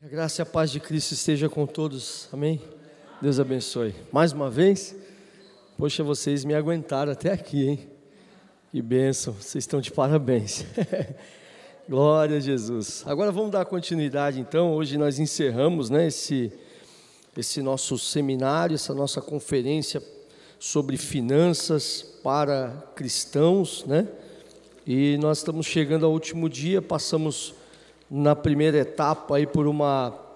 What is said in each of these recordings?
A graça e a paz de Cristo esteja com todos, amém? Deus abençoe. Mais uma vez, poxa, vocês me aguentaram até aqui, hein? Que bênção, vocês estão de parabéns. Glória a Jesus. Agora vamos dar continuidade, então. Hoje nós encerramos né, esse, esse nosso seminário, essa nossa conferência sobre finanças para cristãos, né? E nós estamos chegando ao último dia, passamos na primeira etapa aí por uma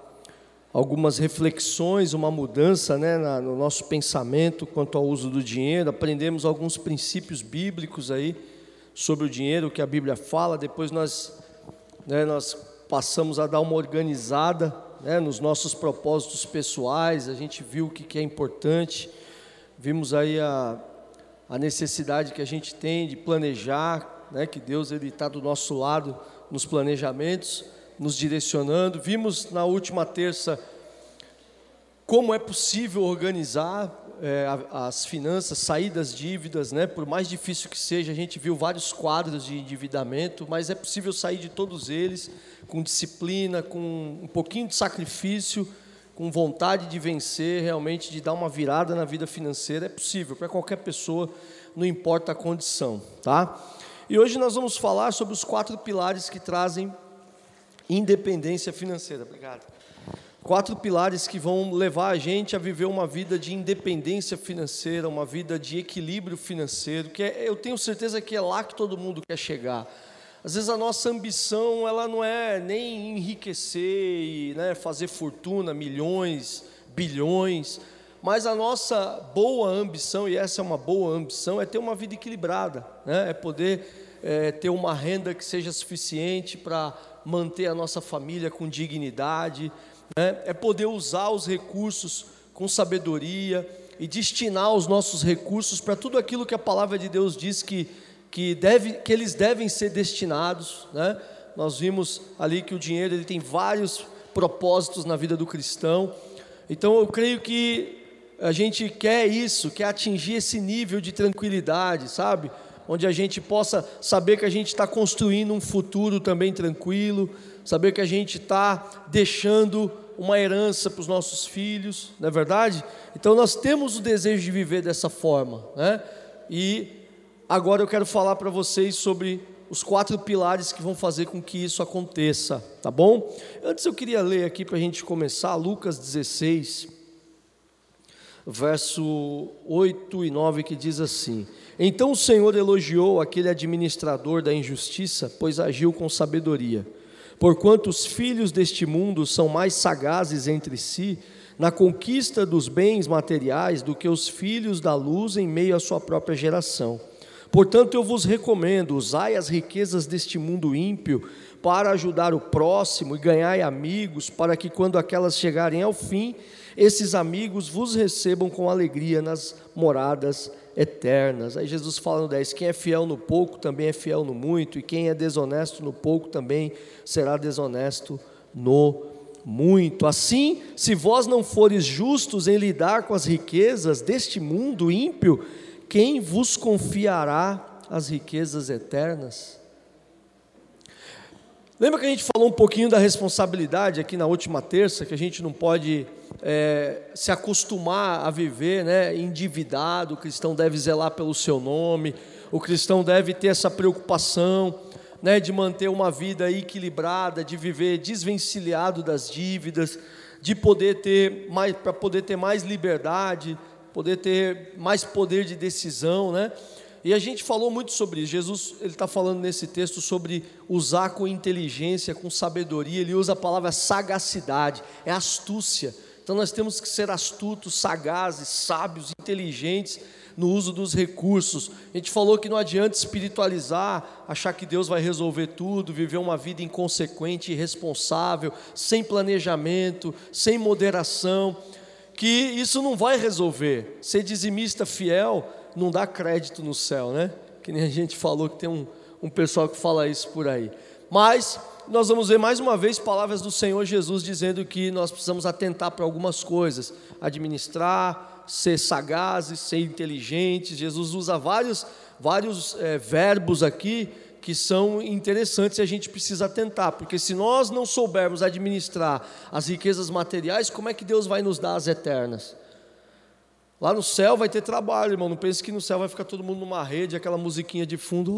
algumas reflexões, uma mudança né, na, no nosso pensamento quanto ao uso do dinheiro. Aprendemos alguns princípios bíblicos aí sobre o dinheiro que a Bíblia fala. Depois nós, né, nós passamos a dar uma organizada né, nos nossos propósitos pessoais. A gente viu o que, que é importante. Vimos aí a, a necessidade que a gente tem de planejar, né, que Deus ele está do nosso lado nos planejamentos, nos direcionando. Vimos na última terça como é possível organizar é, as finanças, sair das dívidas, né? Por mais difícil que seja, a gente viu vários quadros de endividamento, mas é possível sair de todos eles com disciplina, com um pouquinho de sacrifício, com vontade de vencer, realmente de dar uma virada na vida financeira. É possível para qualquer pessoa, não importa a condição, tá? E hoje nós vamos falar sobre os quatro pilares que trazem independência financeira. Obrigado. Quatro pilares que vão levar a gente a viver uma vida de independência financeira, uma vida de equilíbrio financeiro, que é, eu tenho certeza que é lá que todo mundo quer chegar. Às vezes a nossa ambição ela não é nem enriquecer e né, fazer fortuna, milhões, bilhões, mas a nossa boa ambição, e essa é uma boa ambição, é ter uma vida equilibrada, né? é poder é, ter uma renda que seja suficiente para manter a nossa família com dignidade, né? é poder usar os recursos com sabedoria e destinar os nossos recursos para tudo aquilo que a palavra de Deus diz que, que, deve, que eles devem ser destinados. Né? Nós vimos ali que o dinheiro ele tem vários propósitos na vida do cristão. Então eu creio que a gente quer isso, quer atingir esse nível de tranquilidade, sabe? Onde a gente possa saber que a gente está construindo um futuro também tranquilo, saber que a gente está deixando uma herança para os nossos filhos, não é verdade? Então nós temos o desejo de viver dessa forma, né? E agora eu quero falar para vocês sobre os quatro pilares que vão fazer com que isso aconteça, tá bom? Antes eu queria ler aqui para a gente começar, Lucas 16 verso 8 e 9, que diz assim: Então o Senhor elogiou aquele administrador da injustiça, pois agiu com sabedoria. Porquanto os filhos deste mundo são mais sagazes entre si na conquista dos bens materiais do que os filhos da luz em meio à sua própria geração. Portanto, eu vos recomendo: usai as riquezas deste mundo ímpio para ajudar o próximo e ganhai amigos, para que quando aquelas chegarem ao fim, esses amigos vos recebam com alegria nas moradas eternas. Aí Jesus fala no 10: quem é fiel no pouco também é fiel no muito, e quem é desonesto no pouco também será desonesto no muito. Assim, se vós não fores justos em lidar com as riquezas deste mundo ímpio, quem vos confiará as riquezas eternas? Lembra que a gente falou um pouquinho da responsabilidade aqui na última terça, que a gente não pode é, se acostumar a viver né, endividado, o cristão deve zelar pelo seu nome, o cristão deve ter essa preocupação né, de manter uma vida equilibrada, de viver desvencilhado das dívidas, de poder ter mais, para poder ter mais liberdade, poder ter mais poder de decisão, né? E a gente falou muito sobre isso. Jesus ele está falando nesse texto sobre usar com inteligência, com sabedoria. Ele usa a palavra sagacidade, é astúcia. Então nós temos que ser astutos, sagazes, sábios, inteligentes no uso dos recursos. A gente falou que não adianta espiritualizar, achar que Deus vai resolver tudo, viver uma vida inconsequente, irresponsável, sem planejamento, sem moderação, que isso não vai resolver. Ser dizimista fiel não dá crédito no céu, né? Que nem a gente falou que tem um, um pessoal que fala isso por aí. Mas nós vamos ver mais uma vez palavras do Senhor Jesus dizendo que nós precisamos atentar para algumas coisas, administrar, ser sagazes, ser inteligentes. Jesus usa vários, vários é, verbos aqui que são interessantes e a gente precisa atentar, porque se nós não soubermos administrar as riquezas materiais, como é que Deus vai nos dar as eternas? Lá no céu vai ter trabalho, irmão. Não pense que no céu vai ficar todo mundo numa rede, aquela musiquinha de fundo.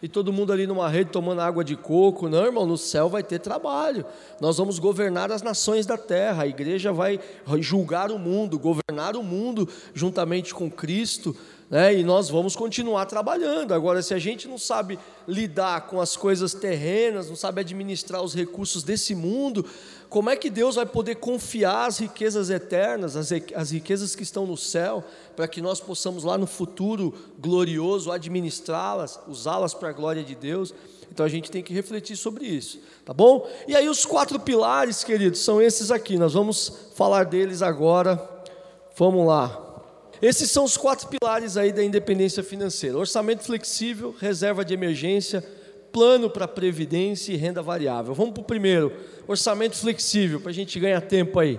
E todo mundo ali numa rede tomando água de coco. Não, irmão, no céu vai ter trabalho. Nós vamos governar as nações da terra. A igreja vai julgar o mundo, governar o mundo juntamente com Cristo né? e nós vamos continuar trabalhando. Agora, se a gente não sabe lidar com as coisas terrenas, não sabe administrar os recursos desse mundo, como é que Deus vai poder confiar as riquezas eternas, as, as riquezas que estão no céu, para que nós possamos lá no futuro glorioso administrá-las, usá-las para a glória de Deus? Então a gente tem que refletir sobre isso, tá bom? E aí os quatro pilares, queridos, são esses aqui. Nós vamos falar deles agora. Vamos lá. Esses são os quatro pilares aí da independência financeira: orçamento flexível, reserva de emergência, plano para previdência e renda variável. Vamos para o primeiro, orçamento flexível, para a gente ganhar tempo aí.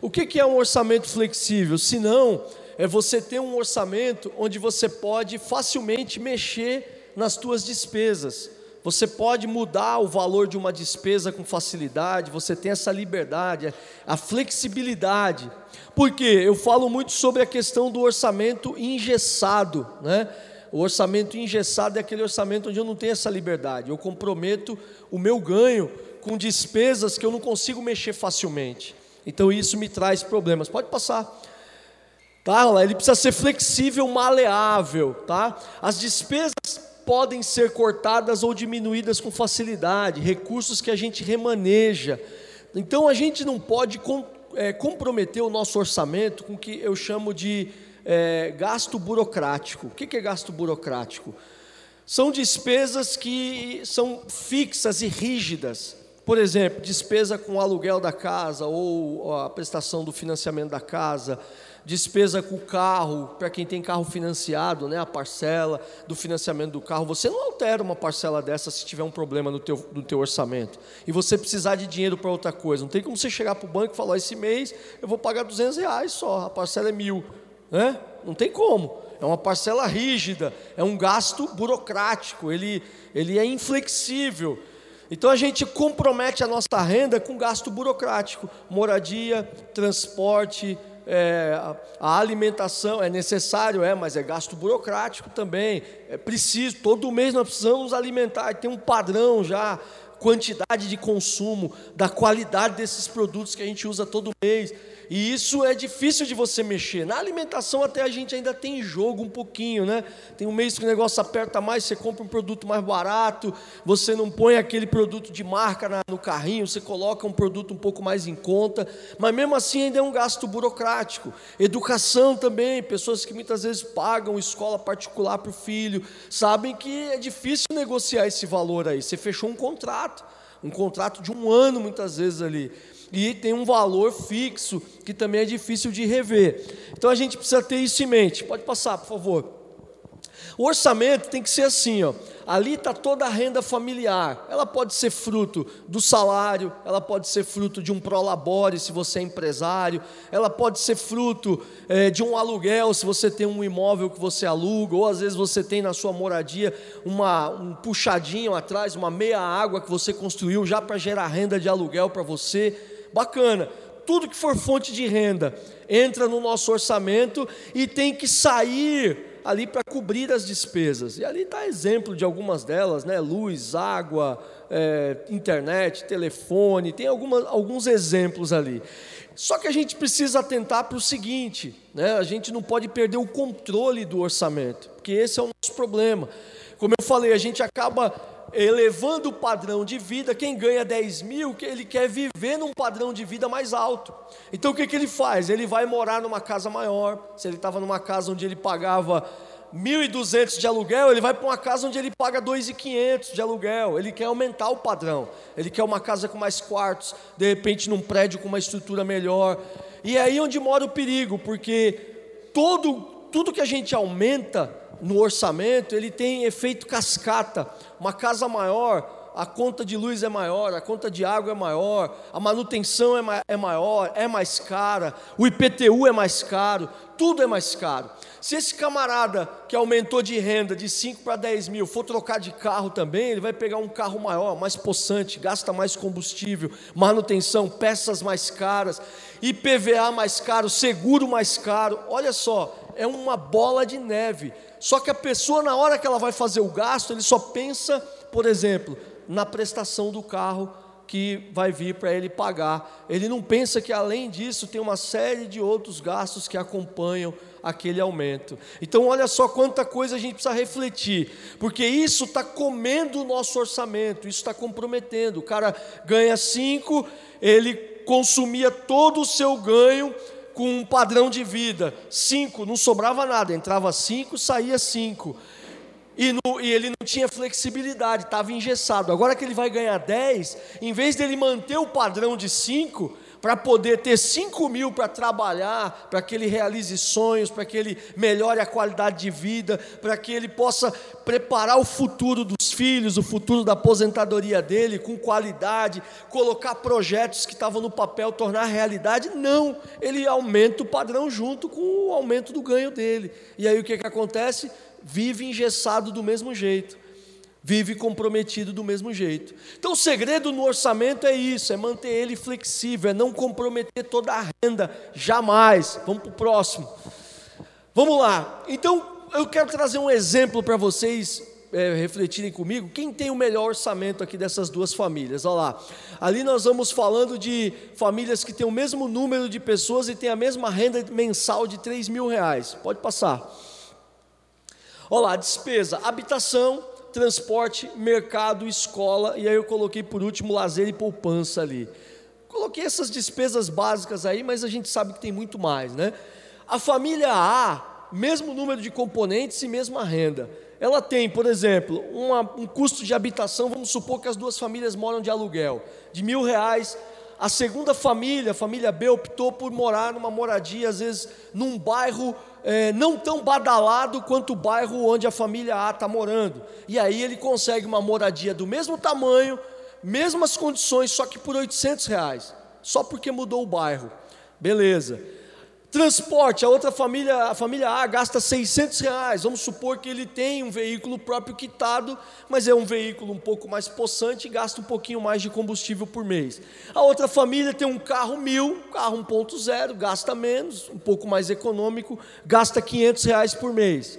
O que é um orçamento flexível? Se não, é você ter um orçamento onde você pode facilmente mexer nas suas despesas. Você pode mudar o valor de uma despesa com facilidade, você tem essa liberdade, a flexibilidade. Porque eu falo muito sobre a questão do orçamento engessado, né? O orçamento engessado é aquele orçamento onde eu não tenho essa liberdade. Eu comprometo o meu ganho com despesas que eu não consigo mexer facilmente. Então isso me traz problemas. Pode passar. Tá? Ele precisa ser flexível, maleável, tá? As despesas podem ser cortadas ou diminuídas com facilidade, recursos que a gente remaneja. Então a gente não pode com, é, comprometer o nosso orçamento com o que eu chamo de é, gasto burocrático. O que é gasto burocrático? São despesas que são fixas e rígidas. Por exemplo, despesa com o aluguel da casa ou a prestação do financiamento da casa, despesa com o carro, para quem tem carro financiado, né, a parcela do financiamento do carro, você não altera uma parcela dessa se tiver um problema no teu, no teu orçamento. E você precisar de dinheiro para outra coisa. Não tem como você chegar para o banco e falar, esse mês eu vou pagar 200 reais só, a parcela é mil. Né? Não tem como. É uma parcela rígida, é um gasto burocrático, ele, ele é inflexível. Então a gente compromete a nossa renda com gasto burocrático, moradia, transporte, é, a alimentação é necessário, é, mas é gasto burocrático também. É preciso, todo mês nós precisamos alimentar, tem um padrão já, quantidade de consumo, da qualidade desses produtos que a gente usa todo mês. E isso é difícil de você mexer. Na alimentação até a gente ainda tem jogo um pouquinho, né? Tem um mês que o negócio aperta mais, você compra um produto mais barato, você não põe aquele produto de marca na, no carrinho, você coloca um produto um pouco mais em conta, mas mesmo assim ainda é um gasto burocrático. Educação também, pessoas que muitas vezes pagam escola particular para o filho, sabem que é difícil negociar esse valor aí. Você fechou um contrato, um contrato de um ano muitas vezes ali e tem um valor fixo que também é difícil de rever. Então a gente precisa ter isso em mente. Pode passar, por favor. O orçamento tem que ser assim, ó. Ali está toda a renda familiar. Ela pode ser fruto do salário, ela pode ser fruto de um prolabore se você é empresário, ela pode ser fruto é, de um aluguel se você tem um imóvel que você aluga, ou às vezes você tem na sua moradia uma, um puxadinho atrás, uma meia água que você construiu já para gerar renda de aluguel para você bacana. Tudo que for fonte de renda entra no nosso orçamento e tem que sair ali para cobrir as despesas. E ali está exemplo de algumas delas, né? Luz, água, é, internet, telefone, tem algumas, alguns exemplos ali. Só que a gente precisa atentar para o seguinte: né? a gente não pode perder o controle do orçamento, porque esse é o nosso problema. Como eu falei, a gente acaba elevando o padrão de vida, quem ganha 10 mil, ele quer viver num padrão de vida mais alto. Então o que, que ele faz? Ele vai morar numa casa maior. Se ele estava numa casa onde ele pagava 1.200 de aluguel, ele vai para uma casa onde ele paga 2.500 de aluguel. Ele quer aumentar o padrão. Ele quer uma casa com mais quartos, de repente num prédio com uma estrutura melhor. E é aí onde mora o perigo, porque todo, tudo que a gente aumenta no orçamento, ele tem efeito cascata. Uma casa maior, a conta de luz é maior, a conta de água é maior, a manutenção é, ma é maior, é mais cara, o IPTU é mais caro, tudo é mais caro. Se esse camarada que aumentou de renda de 5 para 10 mil for trocar de carro também, ele vai pegar um carro maior, mais possante, gasta mais combustível, manutenção, peças mais caras, IPVA mais caro, seguro mais caro. Olha só, é uma bola de neve. Só que a pessoa, na hora que ela vai fazer o gasto, ele só pensa, por exemplo, na prestação do carro que vai vir para ele pagar. Ele não pensa que além disso tem uma série de outros gastos que acompanham aquele aumento. Então, olha só quanta coisa a gente precisa refletir, porque isso está comendo o nosso orçamento, isso está comprometendo. O cara ganha cinco, ele consumia todo o seu ganho com um padrão de vida. Cinco, não sobrava nada, entrava cinco, saía cinco. E, no, e, ele não tinha flexibilidade, estava engessado. Agora que ele vai ganhar 10, em vez dele manter o padrão de 5, para poder ter 5 mil para trabalhar, para que ele realize sonhos, para que ele melhore a qualidade de vida, para que ele possa preparar o futuro dos filhos, o futuro da aposentadoria dele com qualidade, colocar projetos que estavam no papel, tornar realidade. Não, ele aumenta o padrão junto com o aumento do ganho dele. E aí o que, que acontece? Vive engessado do mesmo jeito vive comprometido do mesmo jeito. Então, o segredo no orçamento é isso: é manter ele flexível, é não comprometer toda a renda, jamais. Vamos para o próximo. Vamos lá. Então, eu quero trazer um exemplo para vocês é, refletirem comigo. Quem tem o melhor orçamento aqui dessas duas famílias? Olha lá. Ali nós vamos falando de famílias que têm o mesmo número de pessoas e têm a mesma renda mensal de 3 mil reais. Pode passar. Olha lá, despesa, habitação, transporte, mercado, escola, e aí eu coloquei por último lazer e poupança ali. Coloquei essas despesas básicas aí, mas a gente sabe que tem muito mais, né? A família A, mesmo número de componentes e mesma renda. Ela tem, por exemplo, uma, um custo de habitação, vamos supor que as duas famílias moram de aluguel, de mil reais a segunda família, a família B, optou por morar numa moradia, às vezes num bairro é, não tão badalado quanto o bairro onde a família A está morando. E aí ele consegue uma moradia do mesmo tamanho, mesmas condições, só que por 800 reais, só porque mudou o bairro. Beleza. Transporte, a outra família, a família A gasta 600 reais. Vamos supor que ele tem um veículo próprio quitado, mas é um veículo um pouco mais possante e gasta um pouquinho mais de combustível por mês. A outra família tem um carro mil, carro 1.0, gasta menos, um pouco mais econômico, gasta 500 reais por mês.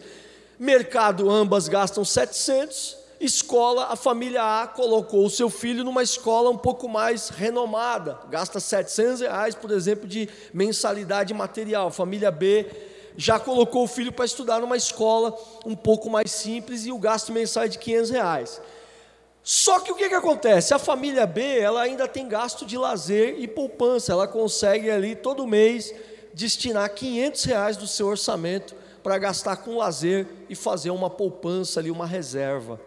Mercado, ambas gastam 700 Escola, a família A colocou o seu filho numa escola um pouco mais renomada, gasta 700 reais, por exemplo, de mensalidade material. Família B já colocou o filho para estudar numa escola um pouco mais simples e o gasto mensal é de 500 reais. Só que o que, que acontece? A família B ela ainda tem gasto de lazer e poupança, ela consegue ali todo mês destinar 500 reais do seu orçamento para gastar com lazer e fazer uma poupança ali, uma reserva.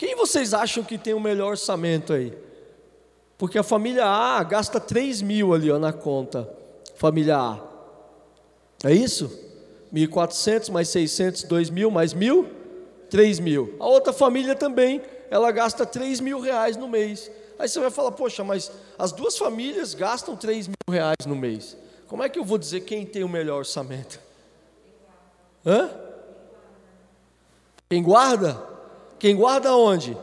Quem vocês acham que tem o melhor orçamento aí? Porque a família A gasta 3 mil ali ó, na conta. Família A. É isso? 1.400 mais 600, 2 mil, mais mil? 3 mil. A outra família também, ela gasta 3 mil reais no mês. Aí você vai falar, poxa, mas as duas famílias gastam 3 mil reais no mês. Como é que eu vou dizer quem tem o melhor orçamento? Hã? Quem guarda? Quem guarda onde?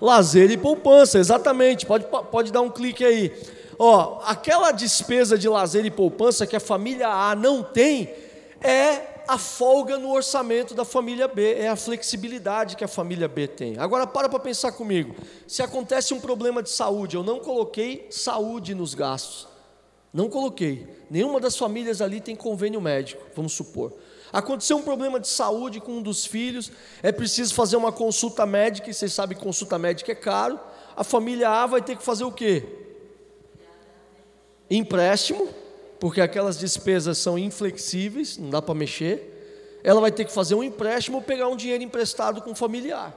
Lazer e poupança, exatamente. Pode, pode dar um clique aí. Ó, aquela despesa de lazer e poupança que a família A não tem é a folga no orçamento da família B, é a flexibilidade que a família B tem. Agora para para pensar comigo. Se acontece um problema de saúde, eu não coloquei saúde nos gastos. Não coloquei. Nenhuma das famílias ali tem convênio médico, vamos supor. Aconteceu um problema de saúde com um dos filhos, é preciso fazer uma consulta médica, e vocês sabem que consulta médica é caro. A família A vai ter que fazer o quê? Empréstimo, porque aquelas despesas são inflexíveis, não dá para mexer. Ela vai ter que fazer um empréstimo ou pegar um dinheiro emprestado com o familiar.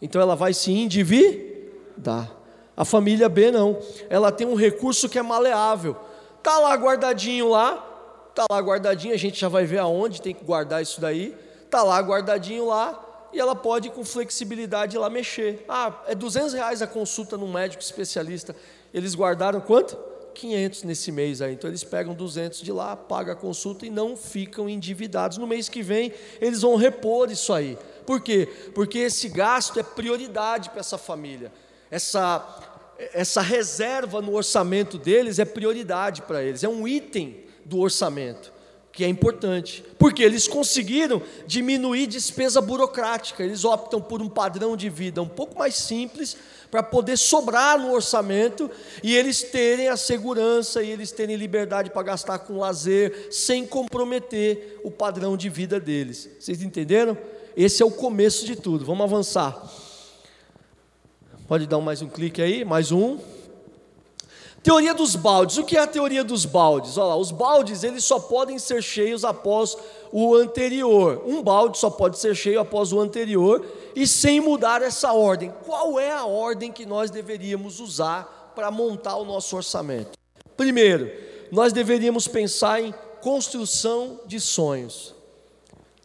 Então ela vai se endividar. A família B não. Ela tem um recurso que é maleável. Está lá guardadinho lá, está lá guardadinho, a gente já vai ver aonde tem que guardar isso daí. Está lá guardadinho lá, e ela pode, com flexibilidade, lá mexer. Ah, é 200 reais a consulta num médico especialista. Eles guardaram quanto? 500 nesse mês aí. Então eles pegam 200 de lá, pagam a consulta e não ficam endividados. No mês que vem, eles vão repor isso aí. Por quê? Porque esse gasto é prioridade para essa família. Essa, essa reserva no orçamento deles é prioridade para eles, é um item do orçamento que é importante, porque eles conseguiram diminuir despesa burocrática, eles optam por um padrão de vida um pouco mais simples para poder sobrar no orçamento e eles terem a segurança e eles terem liberdade para gastar com lazer sem comprometer o padrão de vida deles. Vocês entenderam? Esse é o começo de tudo. Vamos avançar. Pode dar mais um clique aí, mais um. Teoria dos baldes. O que é a teoria dos baldes? Olha lá, os baldes eles só podem ser cheios após o anterior. Um balde só pode ser cheio após o anterior e sem mudar essa ordem. Qual é a ordem que nós deveríamos usar para montar o nosso orçamento? Primeiro, nós deveríamos pensar em construção de sonhos.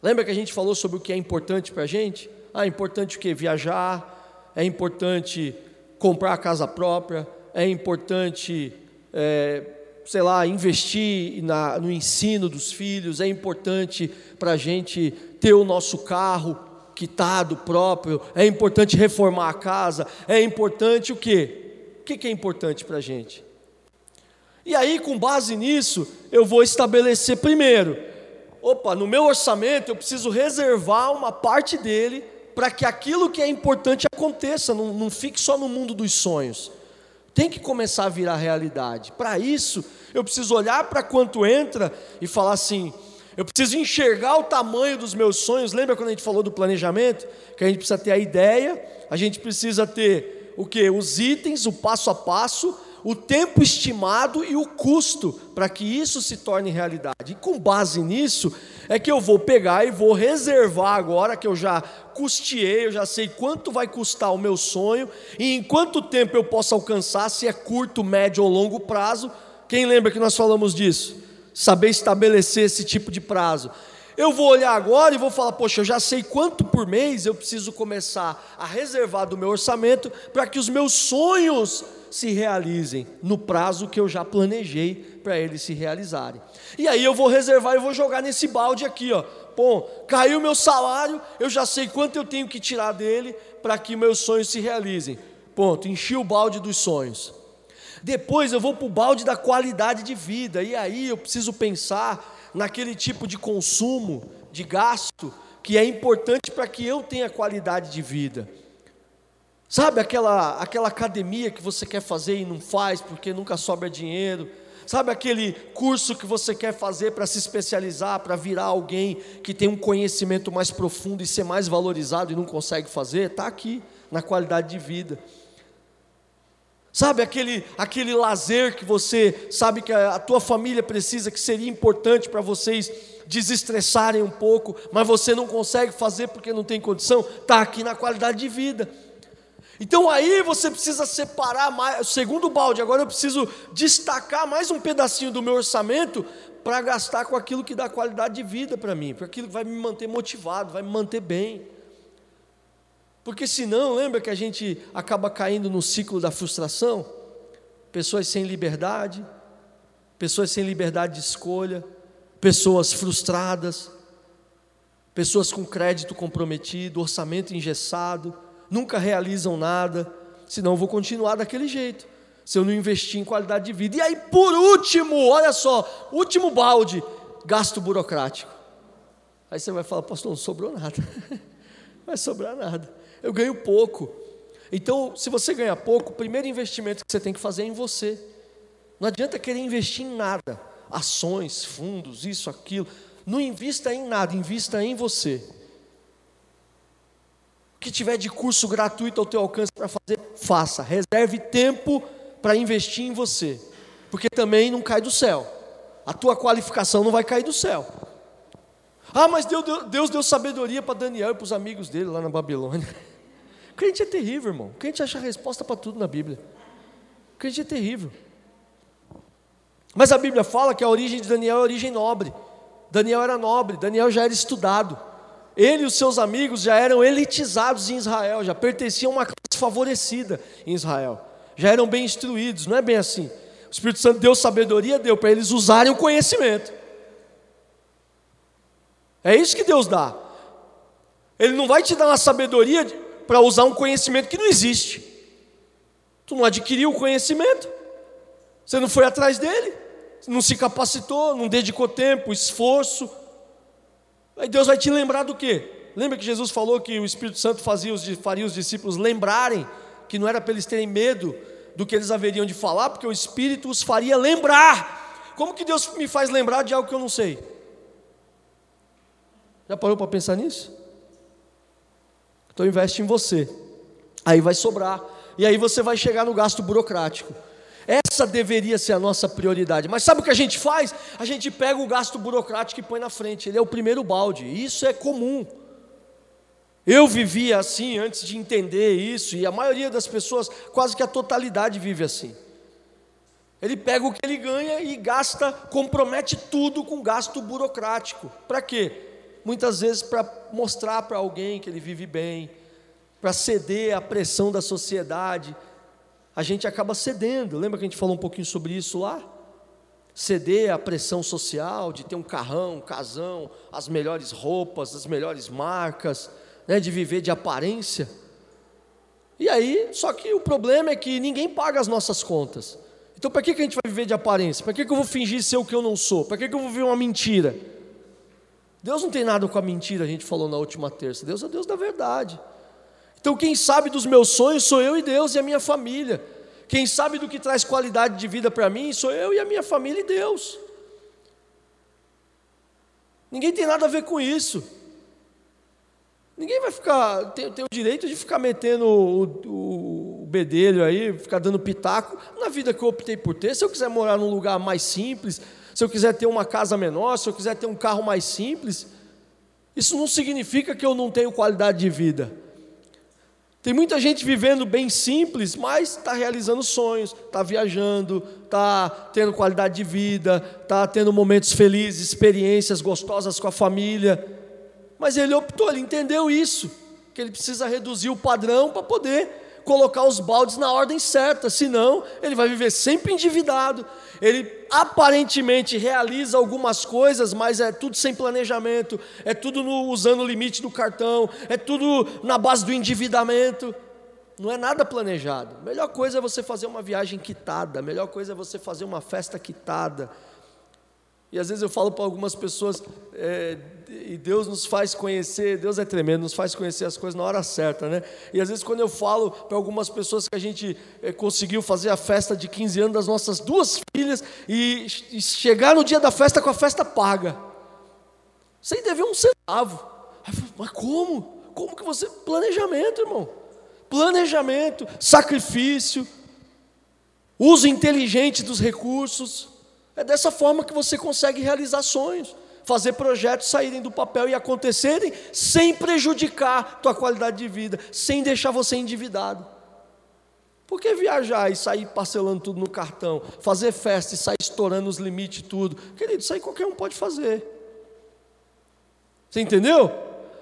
Lembra que a gente falou sobre o que é importante para a gente? Ah, importante o que? Viajar, é importante comprar casa própria, é importante, é, sei lá, investir na, no ensino dos filhos, é importante para a gente ter o nosso carro quitado próprio, é importante reformar a casa, é importante o quê? O que é importante para a gente? E aí, com base nisso, eu vou estabelecer primeiro, opa, no meu orçamento eu preciso reservar uma parte dele para que aquilo que é importante aconteça, não, não fique só no mundo dos sonhos tem que começar a virar realidade. Para isso, eu preciso olhar para quanto entra e falar assim: eu preciso enxergar o tamanho dos meus sonhos. Lembra quando a gente falou do planejamento? Que a gente precisa ter a ideia, a gente precisa ter o que? Os itens, o passo a passo, o tempo estimado e o custo para que isso se torne realidade. E com base nisso é que eu vou pegar e vou reservar agora que eu já custeei, eu já sei quanto vai custar o meu sonho e em quanto tempo eu posso alcançar, se é curto, médio ou longo prazo. Quem lembra que nós falamos disso? Saber estabelecer esse tipo de prazo. Eu vou olhar agora e vou falar, poxa, eu já sei quanto por mês eu preciso começar a reservar do meu orçamento para que os meus sonhos se realizem no prazo que eu já planejei para eles se realizarem. E aí eu vou reservar e vou jogar nesse balde aqui, ó. Bom, caiu meu salário, eu já sei quanto eu tenho que tirar dele para que meus sonhos se realizem. Ponto, enchi o balde dos sonhos. Depois eu vou para o balde da qualidade de vida, e aí eu preciso pensar naquele tipo de consumo, de gasto, que é importante para que eu tenha qualidade de vida. Sabe aquela, aquela academia que você quer fazer e não faz porque nunca sobra dinheiro? Sabe aquele curso que você quer fazer para se especializar, para virar alguém que tem um conhecimento mais profundo e ser mais valorizado e não consegue fazer? Está aqui, na qualidade de vida. Sabe aquele, aquele lazer que você sabe que a, a tua família precisa, que seria importante para vocês desestressarem um pouco, mas você não consegue fazer porque não tem condição? Está aqui na qualidade de vida. Então aí você precisa separar mais, segundo balde, agora eu preciso destacar mais um pedacinho do meu orçamento para gastar com aquilo que dá qualidade de vida para mim, para aquilo que vai me manter motivado, vai me manter bem. Porque senão, lembra que a gente acaba caindo no ciclo da frustração? Pessoas sem liberdade, pessoas sem liberdade de escolha, pessoas frustradas, pessoas com crédito comprometido, orçamento engessado nunca realizam nada, senão vou continuar daquele jeito, se eu não investir em qualidade de vida. E aí, por último, olha só, último balde, gasto burocrático. Aí você vai falar, pastor, não sobrou nada. Não vai sobrar nada. Eu ganho pouco. Então, se você ganha pouco, o primeiro investimento que você tem que fazer é em você. Não adianta querer investir em nada. Ações, fundos, isso, aquilo. Não invista em nada, invista em você que tiver de curso gratuito ao teu alcance para fazer, faça. Reserve tempo para investir em você, porque também não cai do céu. A tua qualificação não vai cair do céu. Ah, mas Deus, Deus deu sabedoria para Daniel e para os amigos dele lá na Babilônia. Crente é terrível, irmão. O crente acha resposta para tudo na Bíblia. O crente é terrível. Mas a Bíblia fala que a origem de Daniel é origem nobre. Daniel era nobre, Daniel já era estudado. Ele e os seus amigos já eram elitizados em Israel, já pertenciam a uma classe favorecida em Israel, já eram bem instruídos, não é bem assim. O Espírito Santo deu sabedoria, deu para eles usarem o conhecimento. É isso que Deus dá. Ele não vai te dar uma sabedoria para usar um conhecimento que não existe. Tu não adquiriu o conhecimento, você não foi atrás dele, não se capacitou, não dedicou tempo, esforço. Aí Deus vai te lembrar do quê? Lembra que Jesus falou que o Espírito Santo fazia os, faria os discípulos lembrarem que não era para eles terem medo do que eles haveriam de falar, porque o Espírito os faria lembrar. Como que Deus me faz lembrar de algo que eu não sei? Já parou para pensar nisso? Então investe em você. Aí vai sobrar. E aí você vai chegar no gasto burocrático. Essa deveria ser a nossa prioridade. Mas sabe o que a gente faz? A gente pega o gasto burocrático e põe na frente. Ele é o primeiro balde. Isso é comum. Eu vivia assim antes de entender isso, e a maioria das pessoas, quase que a totalidade, vive assim. Ele pega o que ele ganha e gasta, compromete tudo com gasto burocrático. Para quê? Muitas vezes para mostrar para alguém que ele vive bem, para ceder à pressão da sociedade. A gente acaba cedendo. Lembra que a gente falou um pouquinho sobre isso lá? Ceder à pressão social de ter um carrão, um casão, as melhores roupas, as melhores marcas, né, de viver de aparência. E aí, só que o problema é que ninguém paga as nossas contas. Então, para que, que a gente vai viver de aparência? Para que, que eu vou fingir ser o que eu não sou? Para que, que eu vou viver uma mentira? Deus não tem nada com a mentira, a gente falou na última terça. Deus é Deus da verdade. Então, quem sabe dos meus sonhos sou eu e Deus e a minha família. Quem sabe do que traz qualidade de vida para mim sou eu e a minha família e Deus. Ninguém tem nada a ver com isso. Ninguém vai ficar, tem, tem o direito de ficar metendo o, o, o bedelho aí, ficar dando pitaco na vida que eu optei por ter. Se eu quiser morar num lugar mais simples, se eu quiser ter uma casa menor, se eu quiser ter um carro mais simples, isso não significa que eu não tenho qualidade de vida. Tem muita gente vivendo bem simples, mas está realizando sonhos, está viajando, está tendo qualidade de vida, está tendo momentos felizes, experiências gostosas com a família. Mas ele optou, ele entendeu isso, que ele precisa reduzir o padrão para poder colocar os baldes na ordem certa, senão ele vai viver sempre endividado. Ele aparentemente realiza algumas coisas, mas é tudo sem planejamento, é tudo no, usando o limite do cartão, é tudo na base do endividamento. Não é nada planejado. A melhor coisa é você fazer uma viagem quitada, a melhor coisa é você fazer uma festa quitada. E às vezes eu falo para algumas pessoas, é, e Deus nos faz conhecer, Deus é tremendo, nos faz conhecer as coisas na hora certa, né? E às vezes quando eu falo para algumas pessoas que a gente é, conseguiu fazer a festa de 15 anos das nossas duas filhas e, e chegar no dia da festa com a festa paga, sem dever um centavo. Falo, Mas como? Como que você. Planejamento, irmão. Planejamento, sacrifício, uso inteligente dos recursos. É dessa forma que você consegue realizar sonhos, fazer projetos saírem do papel e acontecerem sem prejudicar tua qualidade de vida, sem deixar você endividado. Por que viajar e sair parcelando tudo no cartão, fazer festa e sair estourando os limites tudo? Querido, isso aí qualquer um pode fazer. Você entendeu?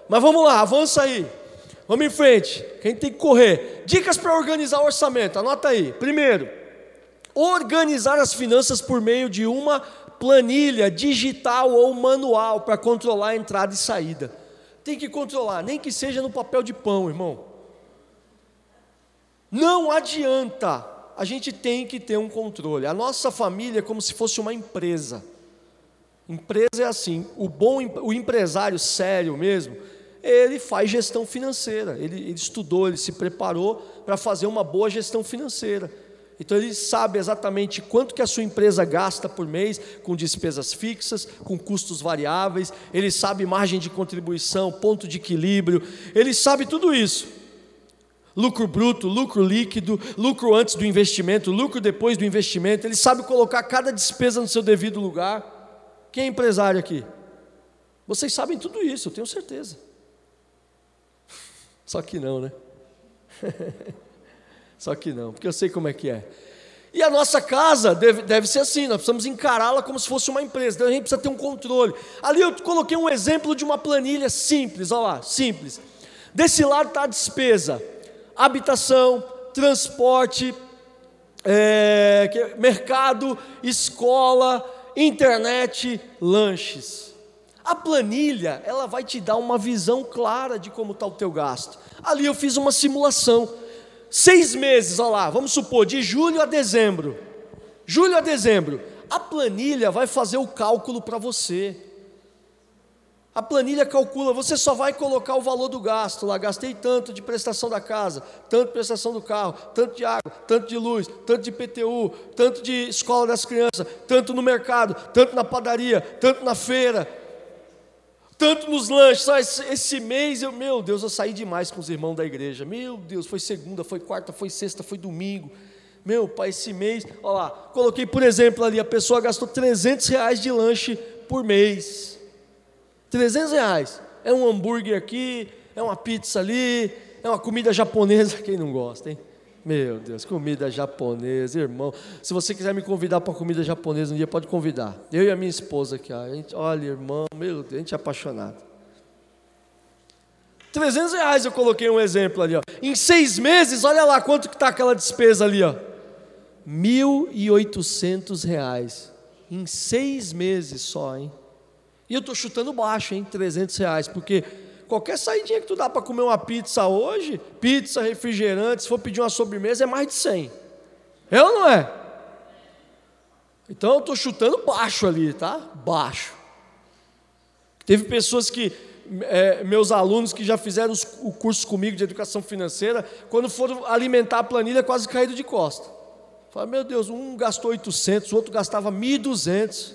Mas vamos lá, avança aí. Vamos em frente. Quem tem que correr? Dicas para organizar o orçamento. Anota aí. Primeiro, organizar as finanças por meio de uma planilha digital ou manual para controlar a entrada e saída. Tem que controlar, nem que seja no papel de pão, irmão. Não adianta, a gente tem que ter um controle. A nossa família é como se fosse uma empresa. Empresa é assim, o bom o empresário sério mesmo, ele faz gestão financeira. Ele, ele estudou, ele se preparou para fazer uma boa gestão financeira. Então ele sabe exatamente quanto que a sua empresa gasta por mês com despesas fixas, com custos variáveis, ele sabe margem de contribuição, ponto de equilíbrio, ele sabe tudo isso. Lucro bruto, lucro líquido, lucro antes do investimento, lucro depois do investimento, ele sabe colocar cada despesa no seu devido lugar. Quem é empresário aqui? Vocês sabem tudo isso, eu tenho certeza. Só que não, né? Só que não, porque eu sei como é que é. E a nossa casa deve, deve ser assim, nós precisamos encará-la como se fosse uma empresa, então a gente precisa ter um controle. Ali eu coloquei um exemplo de uma planilha simples, olha lá, simples. Desse lado está a despesa: habitação, transporte, é, mercado, escola, internet, lanches. A planilha, ela vai te dar uma visão clara de como está o teu gasto. Ali eu fiz uma simulação. Seis meses, olha lá, vamos supor, de julho a dezembro. Julho a dezembro. A planilha vai fazer o cálculo para você. A planilha calcula, você só vai colocar o valor do gasto lá. Gastei tanto de prestação da casa, tanto de prestação do carro, tanto de água, tanto de luz, tanto de PTU, tanto de escola das crianças, tanto no mercado, tanto na padaria, tanto na feira, tanto nos lanches. Ah, esse, mês, eu, meu Deus, eu saí demais com os irmãos da igreja. Meu Deus, foi segunda, foi quarta, foi sexta, foi domingo. Meu pai, esse mês, olha lá, coloquei por exemplo ali, a pessoa gastou 300 reais de lanche por mês. 300 reais. É um hambúrguer aqui, é uma pizza ali, é uma comida japonesa. Quem não gosta, hein? Meu Deus, comida japonesa, irmão. Se você quiser me convidar para comida japonesa um dia, pode convidar. Eu e a minha esposa aqui. A gente, olha, irmão, meu Deus, a gente é apaixonado. 300 reais eu coloquei um exemplo ali, ó. Em seis meses, olha lá quanto que está aquela despesa ali, ó. 1.800 reais. Em seis meses só, hein? E eu estou chutando baixo, hein? 300 reais, porque qualquer saidinha que tu dá para comer uma pizza hoje, pizza, refrigerante, se for pedir uma sobremesa, é mais de 100. É ou não é? Então eu estou chutando baixo ali, tá? Baixo. Teve pessoas que, é, meus alunos que já fizeram os, o curso comigo de educação financeira, quando foram alimentar a planilha, quase caíram de costa. Falaram, meu Deus, um gastou 800, o outro gastava 1.200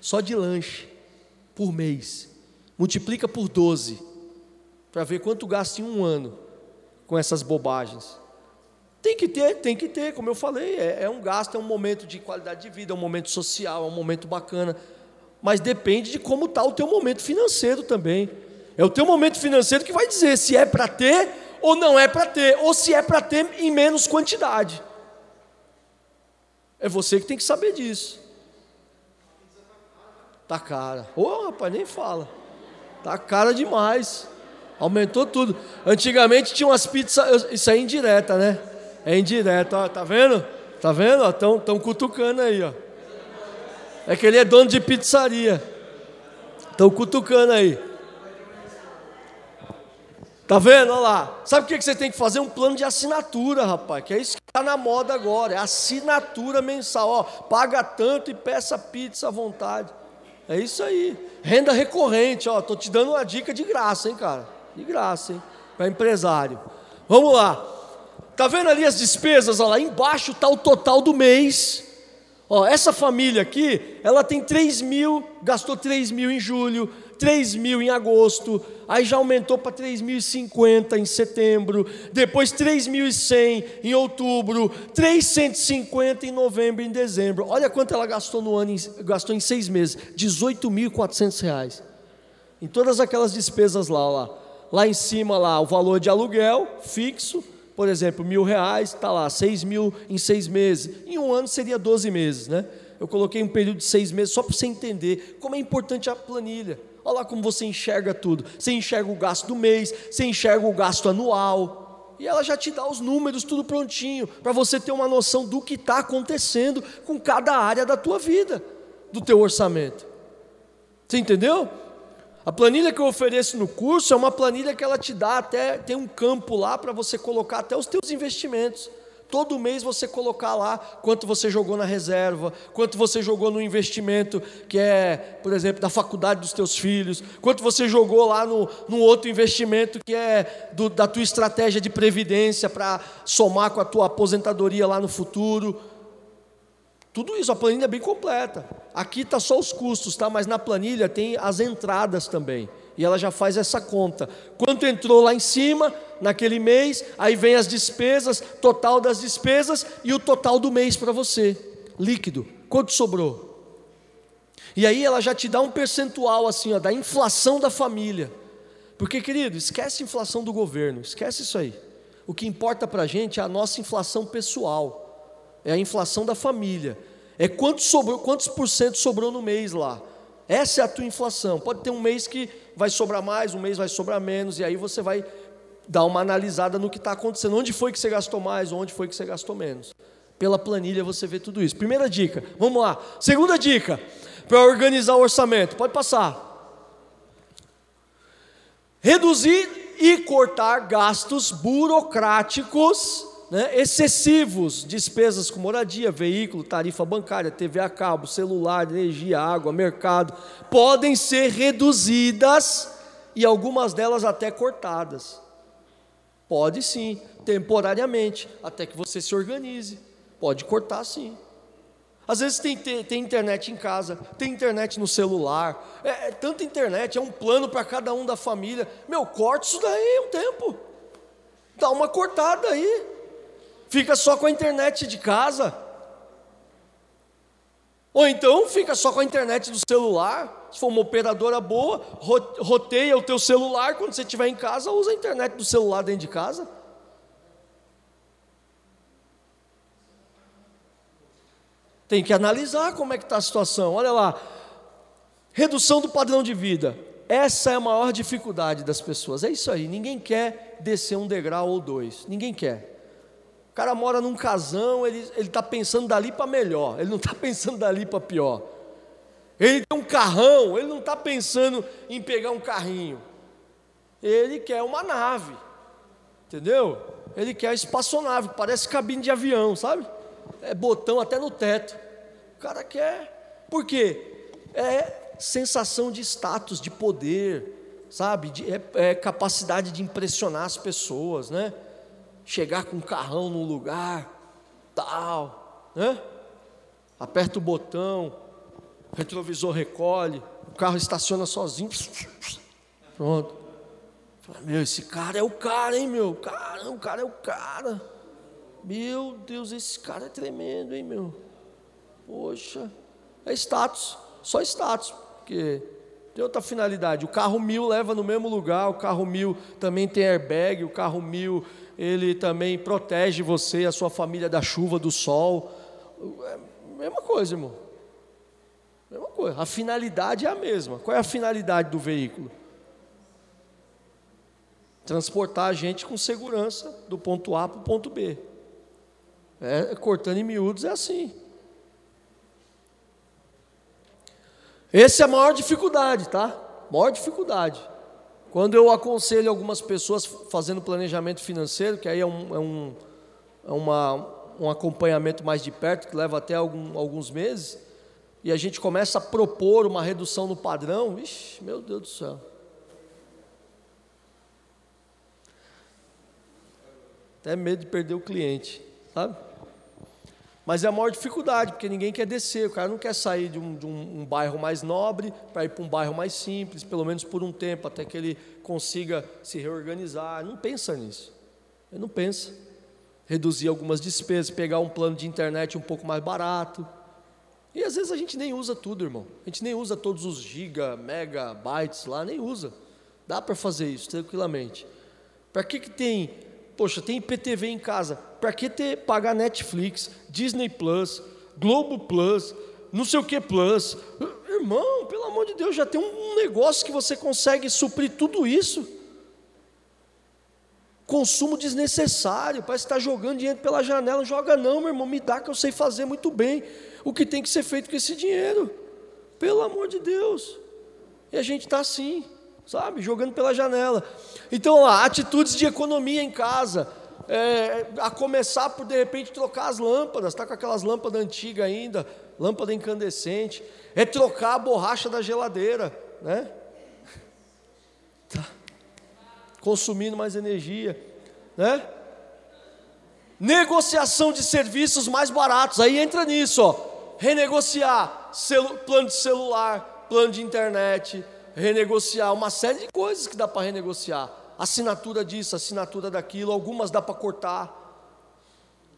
só de lanche por mês. Multiplica por 12 para ver quanto gasta em um ano com essas bobagens. Tem que ter, tem que ter, como eu falei, é, é, um gasto, é um momento de qualidade de vida, é um momento social, é um momento bacana, mas depende de como está o teu momento financeiro também. É o teu momento financeiro que vai dizer se é para ter ou não é para ter, ou se é para ter em menos quantidade. É você que tem que saber disso. Tá cara. Ô, oh, rapaz, nem fala. Tá cara demais. Aumentou tudo. Antigamente tinha umas pizzas. Isso é indireta, né? É indireta, ó. Tá vendo? Tá vendo? Estão tão cutucando aí, ó. É que ele é dono de pizzaria. Estão cutucando aí. Tá vendo? Olha lá. Sabe o que você tem que fazer? Um plano de assinatura, rapaz. Que é isso que está na moda agora. É assinatura mensal. Ó, paga tanto e peça pizza à vontade. É isso aí. Renda recorrente, ó. Tô te dando uma dica de graça, hein, cara? De graça, hein? Para empresário. Vamos lá. Tá vendo ali as despesas? Ó, lá embaixo está o total do mês. Ó, essa família aqui, ela tem 3 mil, gastou 3 mil em julho, 3 mil em agosto, aí já aumentou para 3.050 em setembro, depois 3.100 em outubro, 350 em novembro e em dezembro. Olha quanto ela gastou no ano, gastou em seis meses, 18.400 reais. Em todas aquelas despesas lá, lá, lá em cima lá o valor de aluguel fixo, por exemplo, mil reais, está lá, seis mil em seis meses. Em um ano seria 12 meses, né? Eu coloquei um período de seis meses só para você entender como é importante a planilha. Olha lá como você enxerga tudo. Você enxerga o gasto do mês, você enxerga o gasto anual. E ela já te dá os números tudo prontinho, para você ter uma noção do que está acontecendo com cada área da tua vida, do teu orçamento. Você entendeu? A planilha que eu ofereço no curso é uma planilha que ela te dá até, tem um campo lá para você colocar até os teus investimentos todo mês você colocar lá quanto você jogou na reserva, quanto você jogou no investimento que é, por exemplo, da faculdade dos teus filhos, quanto você jogou lá no, no outro investimento que é do, da tua estratégia de previdência para somar com a tua aposentadoria lá no futuro. Tudo isso, a planilha é bem completa. Aqui está só os custos, tá? mas na planilha tem as entradas também e ela já faz essa conta. Quanto entrou lá em cima, naquele mês, aí vem as despesas, total das despesas e o total do mês para você, líquido. Quanto sobrou? E aí ela já te dá um percentual assim, ó, da inflação da família. Porque, querido, esquece a inflação do governo, esquece isso aí. O que importa para a gente é a nossa inflação pessoal. É a inflação da família. É quanto sobrou, quantos por cento sobrou no mês lá. Essa é a tua inflação. Pode ter um mês que vai sobrar mais, um mês vai sobrar menos, e aí você vai dar uma analisada no que está acontecendo. Onde foi que você gastou mais, onde foi que você gastou menos. Pela planilha você vê tudo isso. Primeira dica, vamos lá. Segunda dica, para organizar o orçamento. Pode passar. Reduzir e cortar gastos burocráticos né, excessivos, despesas com moradia, veículo, tarifa bancária, TV a cabo, celular, energia, água, mercado, podem ser reduzidas e algumas delas até cortadas. Pode sim, temporariamente, até que você se organize. Pode cortar sim. Às vezes tem, tem, tem, internet em casa, tem internet no celular, é, é tanta internet, é um plano para cada um da família. Meu, corta isso daí um tempo. Dá uma cortada aí. Fica só com a internet de casa. Ou então fica só com a internet do celular. Se for uma operadora boa, roteia o teu celular. Quando você estiver em casa, usa a internet do celular dentro de casa. Tem que analisar como é que está a situação. Olha lá, redução do padrão de vida. Essa é a maior dificuldade das pessoas. É isso aí. Ninguém quer descer um degrau ou dois. Ninguém quer. Cara mora num casão, ele está pensando dali para melhor. Ele não está pensando dali para pior. Ele tem um carrão, ele não está pensando em pegar um carrinho. Ele quer uma nave. Entendeu? Ele quer espaçonave, parece cabine de avião, sabe? é botão até no teto. O cara quer. Por quê? É sensação de status, de poder, sabe? De, é, é capacidade de impressionar as pessoas, né? Chegar com um carrão num lugar, tal, né? Aperta o botão, retrovisor recolhe, o carro estaciona sozinho. Pronto. Meu, esse cara é o cara, hein, meu? Cara, o cara é o cara. Meu Deus, esse cara é tremendo, hein, meu? Poxa, é status, só status, porque tem outra finalidade. O carro mil leva no mesmo lugar, o carro mil também tem airbag, o carro mil ele também protege você, a sua família da chuva, do sol. É mesma coisa, irmão. Mesma coisa. A finalidade é a mesma. Qual é a finalidade do veículo? Transportar a gente com segurança do ponto A para o ponto B. É, cortando em miúdos é assim. Essa é a maior dificuldade, tá? Maior dificuldade. Quando eu aconselho algumas pessoas fazendo planejamento financeiro, que aí é um, é um, é uma, um acompanhamento mais de perto, que leva até algum, alguns meses, e a gente começa a propor uma redução no padrão, vixe, meu Deus do céu. Até medo de perder o cliente, sabe? Mas é a maior dificuldade, porque ninguém quer descer, o cara não quer sair de um, de um, um bairro mais nobre para ir para um bairro mais simples, pelo menos por um tempo, até que ele consiga se reorganizar. Não pensa nisso. Ele não pensa. Reduzir algumas despesas, pegar um plano de internet um pouco mais barato. E às vezes a gente nem usa tudo, irmão. A gente nem usa todos os giga, mega, bytes lá, nem usa. Dá para fazer isso tranquilamente. Para que, que tem Poxa, tem IPTV em casa. Para que ter pagar Netflix, Disney Plus, Globo Plus, não sei o que Plus? Irmão, pelo amor de Deus, já tem um negócio que você consegue suprir tudo isso. Consumo desnecessário, parece estar jogando dinheiro pela janela. Joga não, meu irmão, me dá que eu sei fazer muito bem o que tem que ser feito com esse dinheiro. Pelo amor de Deus. E a gente está assim sabe? Jogando pela janela. Então, lá, atitudes de economia em casa. É, a começar por de repente trocar as lâmpadas, está com aquelas lâmpadas antigas ainda, lâmpada incandescente, é trocar a borracha da geladeira, né? Tá. Consumindo mais energia, né? Negociação de serviços mais baratos, aí entra nisso, ó. Renegociar plano de celular, plano de internet, renegociar uma série de coisas que dá para renegociar. Assinatura disso, assinatura daquilo, algumas dá para cortar,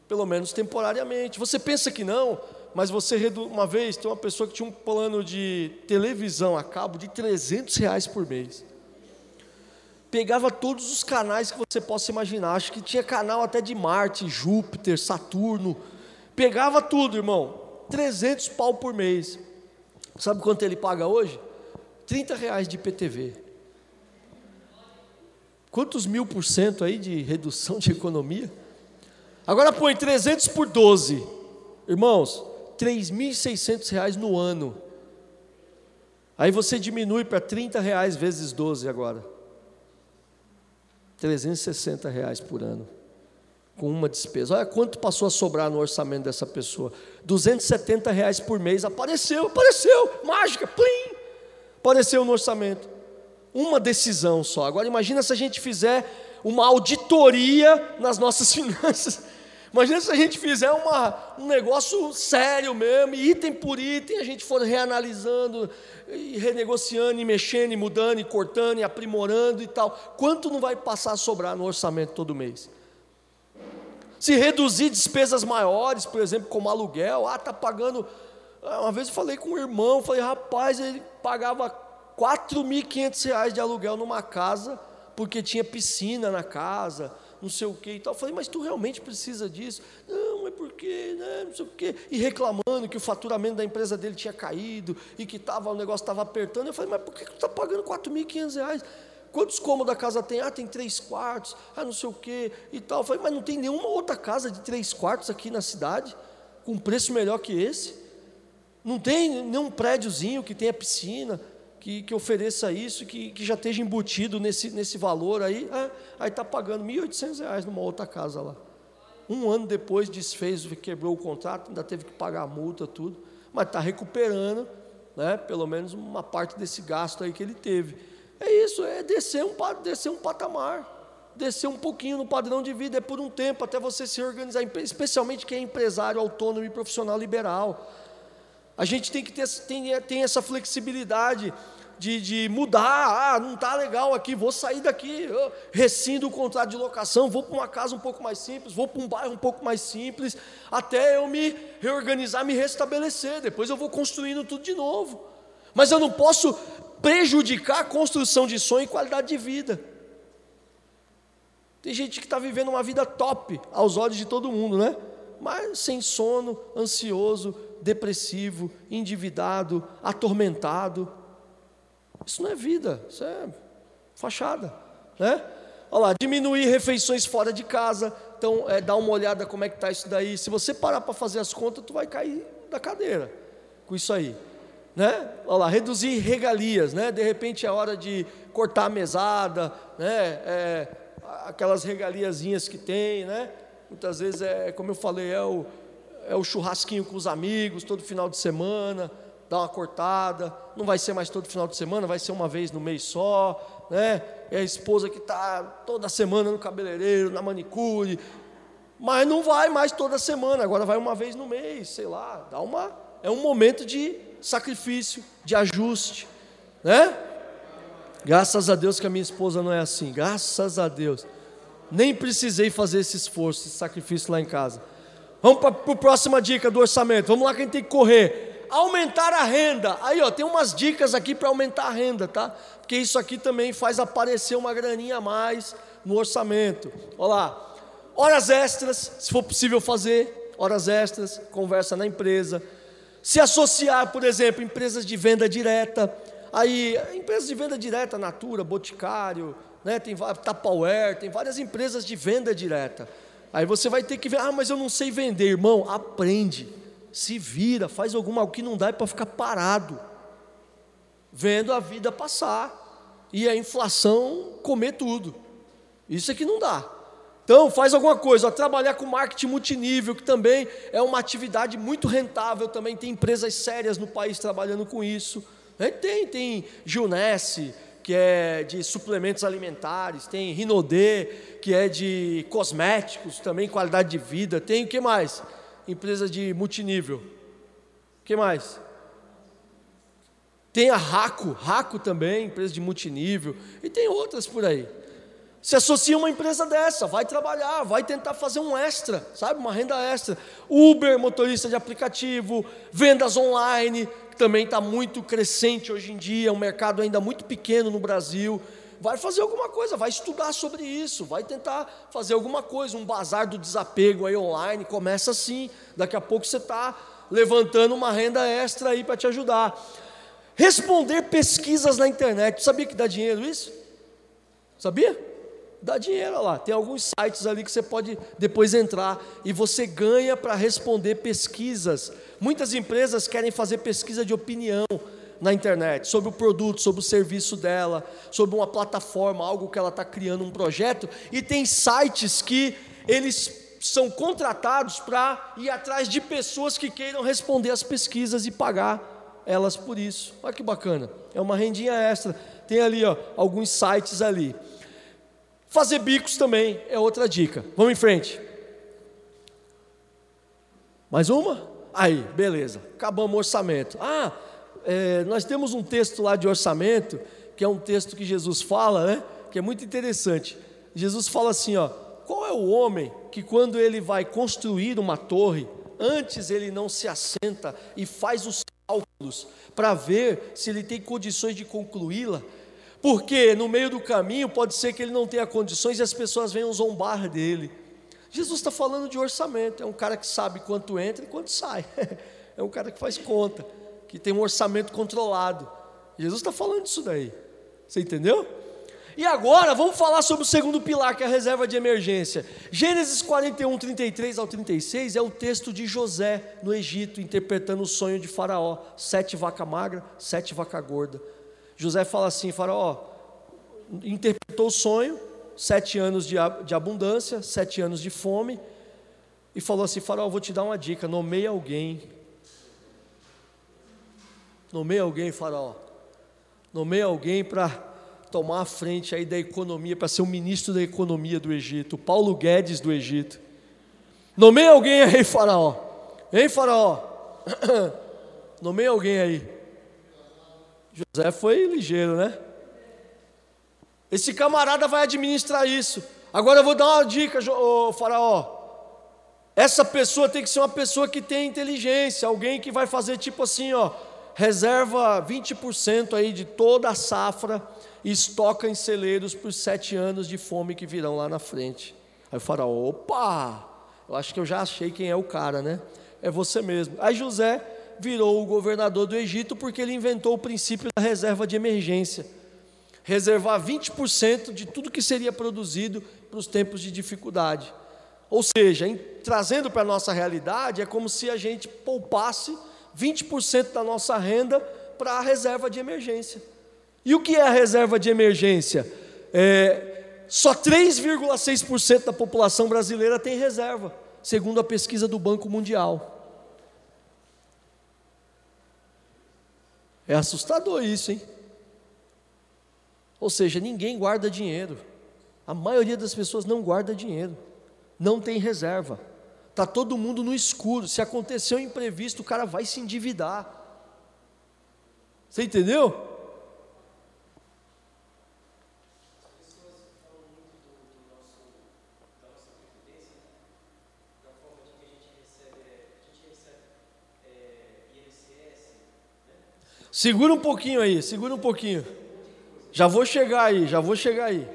pelo menos temporariamente. Você pensa que não, mas você uma vez tem uma pessoa que tinha um plano de televisão a cabo de 300 reais por mês. Pegava todos os canais que você possa imaginar. Acho que tinha canal até de Marte, Júpiter, Saturno. Pegava tudo, irmão. 300 pau por mês. Sabe quanto ele paga hoje? 30 reais de PTV. Quantos mil por cento aí de redução de economia? Agora põe 300 por 12. Irmãos, 3.600 reais no ano. Aí você diminui para 30 reais vezes 12 agora. 360 reais por ano. Com uma despesa. Olha quanto passou a sobrar no orçamento dessa pessoa. 270 reais por mês. Apareceu, apareceu. Mágica, plim. Apareceu no orçamento. Uma decisão só. Agora imagina se a gente fizer uma auditoria nas nossas finanças. Imagina se a gente fizer uma, um negócio sério mesmo, item por item, a gente for reanalisando, e renegociando, e mexendo, e mudando, e cortando, e aprimorando e tal. Quanto não vai passar a sobrar no orçamento todo mês? Se reduzir despesas maiores, por exemplo, como aluguel, ah, está pagando. Ah, uma vez eu falei com um irmão, falei, rapaz, ele pagava R$ 4.500 de aluguel numa casa, porque tinha piscina na casa não sei o que e tal. Eu falei, mas tu realmente precisa disso? Não, é porque, né, não sei o quê. E reclamando que o faturamento da empresa dele tinha caído e que tava, o negócio estava apertando. Eu falei, mas por que tu está pagando R$ 4.500? Quantos cômodos a casa tem? Ah, tem três quartos, ah, não sei o quê e tal. Eu falei, mas não tem nenhuma outra casa de três quartos aqui na cidade, com preço melhor que esse? Não tem nenhum prédiozinho que tenha piscina, que, que ofereça isso, que, que já esteja embutido nesse, nesse valor aí, é, aí está pagando R$ 1.800 numa outra casa lá. Um ano depois desfez, quebrou o contrato, ainda teve que pagar a multa, tudo, mas está recuperando, né, pelo menos uma parte desse gasto aí que ele teve. É isso, é descer um, descer um patamar, descer um pouquinho no padrão de vida, é por um tempo, até você se organizar, especialmente quem é empresário autônomo e profissional liberal. A gente tem que ter tem, tem essa flexibilidade de, de mudar. Ah, não está legal aqui, vou sair daqui, rescindo o contrato de locação, vou para uma casa um pouco mais simples, vou para um bairro um pouco mais simples, até eu me reorganizar, me restabelecer. Depois eu vou construindo tudo de novo. Mas eu não posso prejudicar a construção de sonho e qualidade de vida. Tem gente que está vivendo uma vida top aos olhos de todo mundo, né? Mas sem sono, ansioso, depressivo, endividado, atormentado. Isso não é vida, isso é fachada, né? Olha lá, diminuir refeições fora de casa. Então, é, dá uma olhada como é que está isso daí. Se você parar para fazer as contas, tu vai cair da cadeira com isso aí. Né? Olha lá, reduzir regalias, né? De repente é hora de cortar a mesada, né? É, aquelas regaliazinhas que tem, né? Muitas vezes é, como eu falei, é o, é o churrasquinho com os amigos todo final de semana, dá uma cortada, não vai ser mais todo final de semana, vai ser uma vez no mês só, né? É a esposa que está toda semana no cabeleireiro, na manicure, mas não vai mais toda semana, agora vai uma vez no mês, sei lá, dá uma, é um momento de sacrifício, de ajuste, né? Graças a Deus que a minha esposa não é assim, graças a Deus. Nem precisei fazer esse esforço, esse sacrifício lá em casa. Vamos para a próxima dica do orçamento. Vamos lá que a gente tem que correr aumentar a renda. Aí, ó, tem umas dicas aqui para aumentar a renda, tá? Porque isso aqui também faz aparecer uma graninha a mais no orçamento. Olha lá. Horas extras, se for possível fazer, horas extras, conversa na empresa. Se associar, por exemplo, empresas de venda direta. Aí, empresas de venda direta, Natura, Boticário, né, tem Tupperware, tem várias empresas de venda direta. Aí você vai ter que ver, ah, mas eu não sei vender, irmão, aprende se vira, faz alguma o que não dá é para ficar parado, vendo a vida passar e a inflação comer tudo. Isso é que não dá. Então, faz alguma coisa, ó, trabalhar com marketing multinível, que também é uma atividade muito rentável, também tem empresas sérias no país trabalhando com isso. É, tem, tem Junesse, que é de suplementos alimentares, tem Rinodê, que é de cosméticos, também qualidade de vida, tem o que mais? empresas de multinível. O que mais? Tem a Raco, Raco também, empresa de multinível, e tem outras por aí. Se associa uma empresa dessa, vai trabalhar, vai tentar fazer um extra, sabe? Uma renda extra. Uber, motorista de aplicativo, vendas online, também está muito crescente hoje em dia, um mercado ainda muito pequeno no Brasil. vai fazer alguma coisa, vai estudar sobre isso, vai tentar fazer alguma coisa, um bazar do desapego aí online, começa assim, daqui a pouco você está levantando uma renda extra aí para te ajudar. Responder pesquisas na internet, sabia que dá dinheiro isso? Sabia? Dá dinheiro lá. Tem alguns sites ali que você pode depois entrar e você ganha para responder pesquisas. Muitas empresas querem fazer pesquisa de opinião na internet sobre o produto, sobre o serviço dela, sobre uma plataforma, algo que ela está criando, um projeto. E tem sites que eles são contratados para ir atrás de pessoas que queiram responder as pesquisas e pagar elas por isso. Olha que bacana, é uma rendinha extra. Tem ali ó, alguns sites ali. Fazer bicos também é outra dica. Vamos em frente. Mais uma? Aí, beleza. Acabamos o orçamento. Ah, é, nós temos um texto lá de orçamento, que é um texto que Jesus fala, né? Que é muito interessante. Jesus fala assim, ó. Qual é o homem que quando ele vai construir uma torre, antes ele não se assenta e faz os cálculos para ver se ele tem condições de concluí-la? Porque no meio do caminho pode ser que ele não tenha condições e as pessoas venham zombar dele. Jesus está falando de orçamento, é um cara que sabe quanto entra e quanto sai, é um cara que faz conta, que tem um orçamento controlado. Jesus está falando disso daí, você entendeu? E agora vamos falar sobre o segundo pilar, que é a reserva de emergência. Gênesis 41, 33 ao 36 é o texto de José no Egito, interpretando o sonho de Faraó: sete vaca magra, sete vaca gorda. José fala assim: Faraó, interpretou o sonho, sete anos de, de abundância, sete anos de fome, e falou assim: Faraó, vou te dar uma dica, nomeie alguém. Nomeie alguém, Faraó. Nomeie alguém para tomar a frente aí da economia, para ser o ministro da economia do Egito, Paulo Guedes do Egito. Nomeie alguém aí, Faraó. Hein, Faraó? Nomeie alguém aí. José foi ligeiro, né? Esse camarada vai administrar isso. Agora eu vou dar uma dica, ô Faraó. Essa pessoa tem que ser uma pessoa que tem inteligência, alguém que vai fazer tipo assim, ó, reserva 20% aí de toda a safra e estoca em celeiros por sete anos de fome que virão lá na frente. Aí o faraó, opa, eu acho que eu já achei quem é o cara, né? É você mesmo. Aí José virou o governador do Egito porque ele inventou o princípio da reserva de emergência. Reservar 20% de tudo que seria produzido para os tempos de dificuldade. Ou seja, em, trazendo para a nossa realidade, é como se a gente poupasse 20% da nossa renda para a reserva de emergência. E o que é a reserva de emergência? É, só 3,6% da população brasileira tem reserva, segundo a pesquisa do Banco Mundial. É assustador isso, hein? Ou seja, ninguém guarda dinheiro. A maioria das pessoas não guarda dinheiro, não tem reserva. Está todo mundo no escuro. Se acontecer um imprevisto, o cara vai se endividar. Você entendeu? Segura um pouquinho aí, segura um pouquinho. Já vou chegar aí, já vou chegar aí.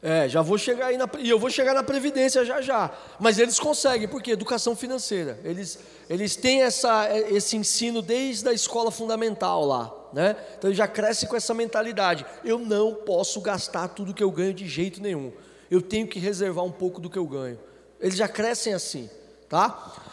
É, já vou chegar aí na, e eu vou chegar na previdência já já. Mas eles conseguem, porque educação financeira. Eles, eles têm essa, esse ensino desde a escola fundamental lá, né? Então eles já crescem com essa mentalidade. Eu não posso gastar tudo que eu ganho de jeito nenhum. Eu tenho que reservar um pouco do que eu ganho. Eles já crescem assim, tá?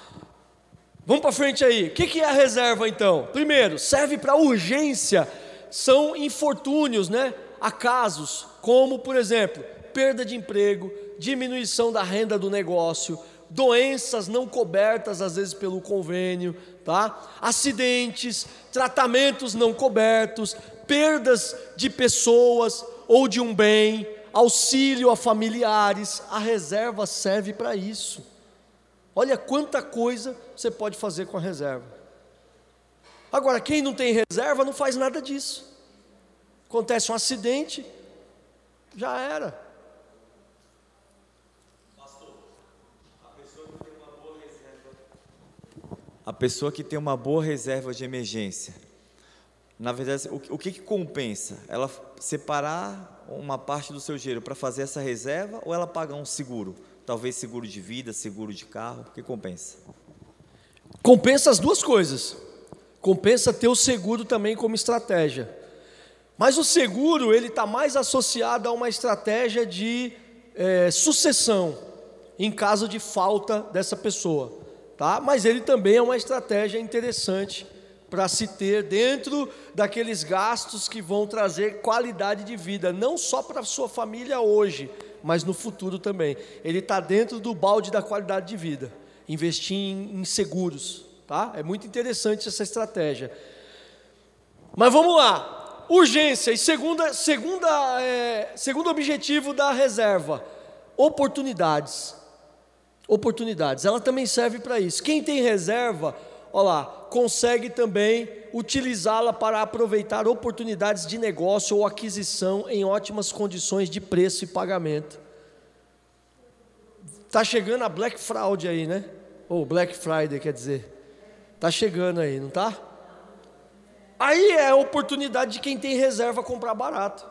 Vamos para frente aí. O que é a reserva então? Primeiro, serve para urgência. São infortúnios, né? Acasos, como por exemplo, perda de emprego, diminuição da renda do negócio, doenças não cobertas às vezes pelo convênio, tá? Acidentes, tratamentos não cobertos, perdas de pessoas ou de um bem, auxílio a familiares. A reserva serve para isso. Olha quanta coisa você pode fazer com a reserva. Agora, quem não tem reserva não faz nada disso. Acontece um acidente, já era. a pessoa que tem uma boa reserva de emergência, Na verdade, o, o que, que compensa? Ela separar uma parte do seu dinheiro para fazer essa reserva ou ela pagar um seguro? Talvez seguro de vida, seguro de carro, o que compensa? Compensa as duas coisas. Compensa ter o seguro também como estratégia. Mas o seguro ele está mais associado a uma estratégia de é, sucessão em caso de falta dessa pessoa, tá? Mas ele também é uma estratégia interessante para se ter dentro daqueles gastos que vão trazer qualidade de vida, não só para sua família hoje, mas no futuro também. Ele está dentro do balde da qualidade de vida. Investir em, em seguros, tá? É muito interessante essa estratégia. Mas vamos lá. Urgência e segunda, segunda, é, segundo objetivo da reserva, oportunidades. Oportunidades. Ela também serve para isso. Quem tem reserva, olha lá, consegue também utilizá-la para aproveitar oportunidades de negócio ou aquisição em ótimas condições de preço e pagamento. Está chegando a Black Fraud aí, né? Ou Black Friday, quer dizer. Está chegando aí, não está? Aí é a oportunidade de quem tem reserva comprar barato.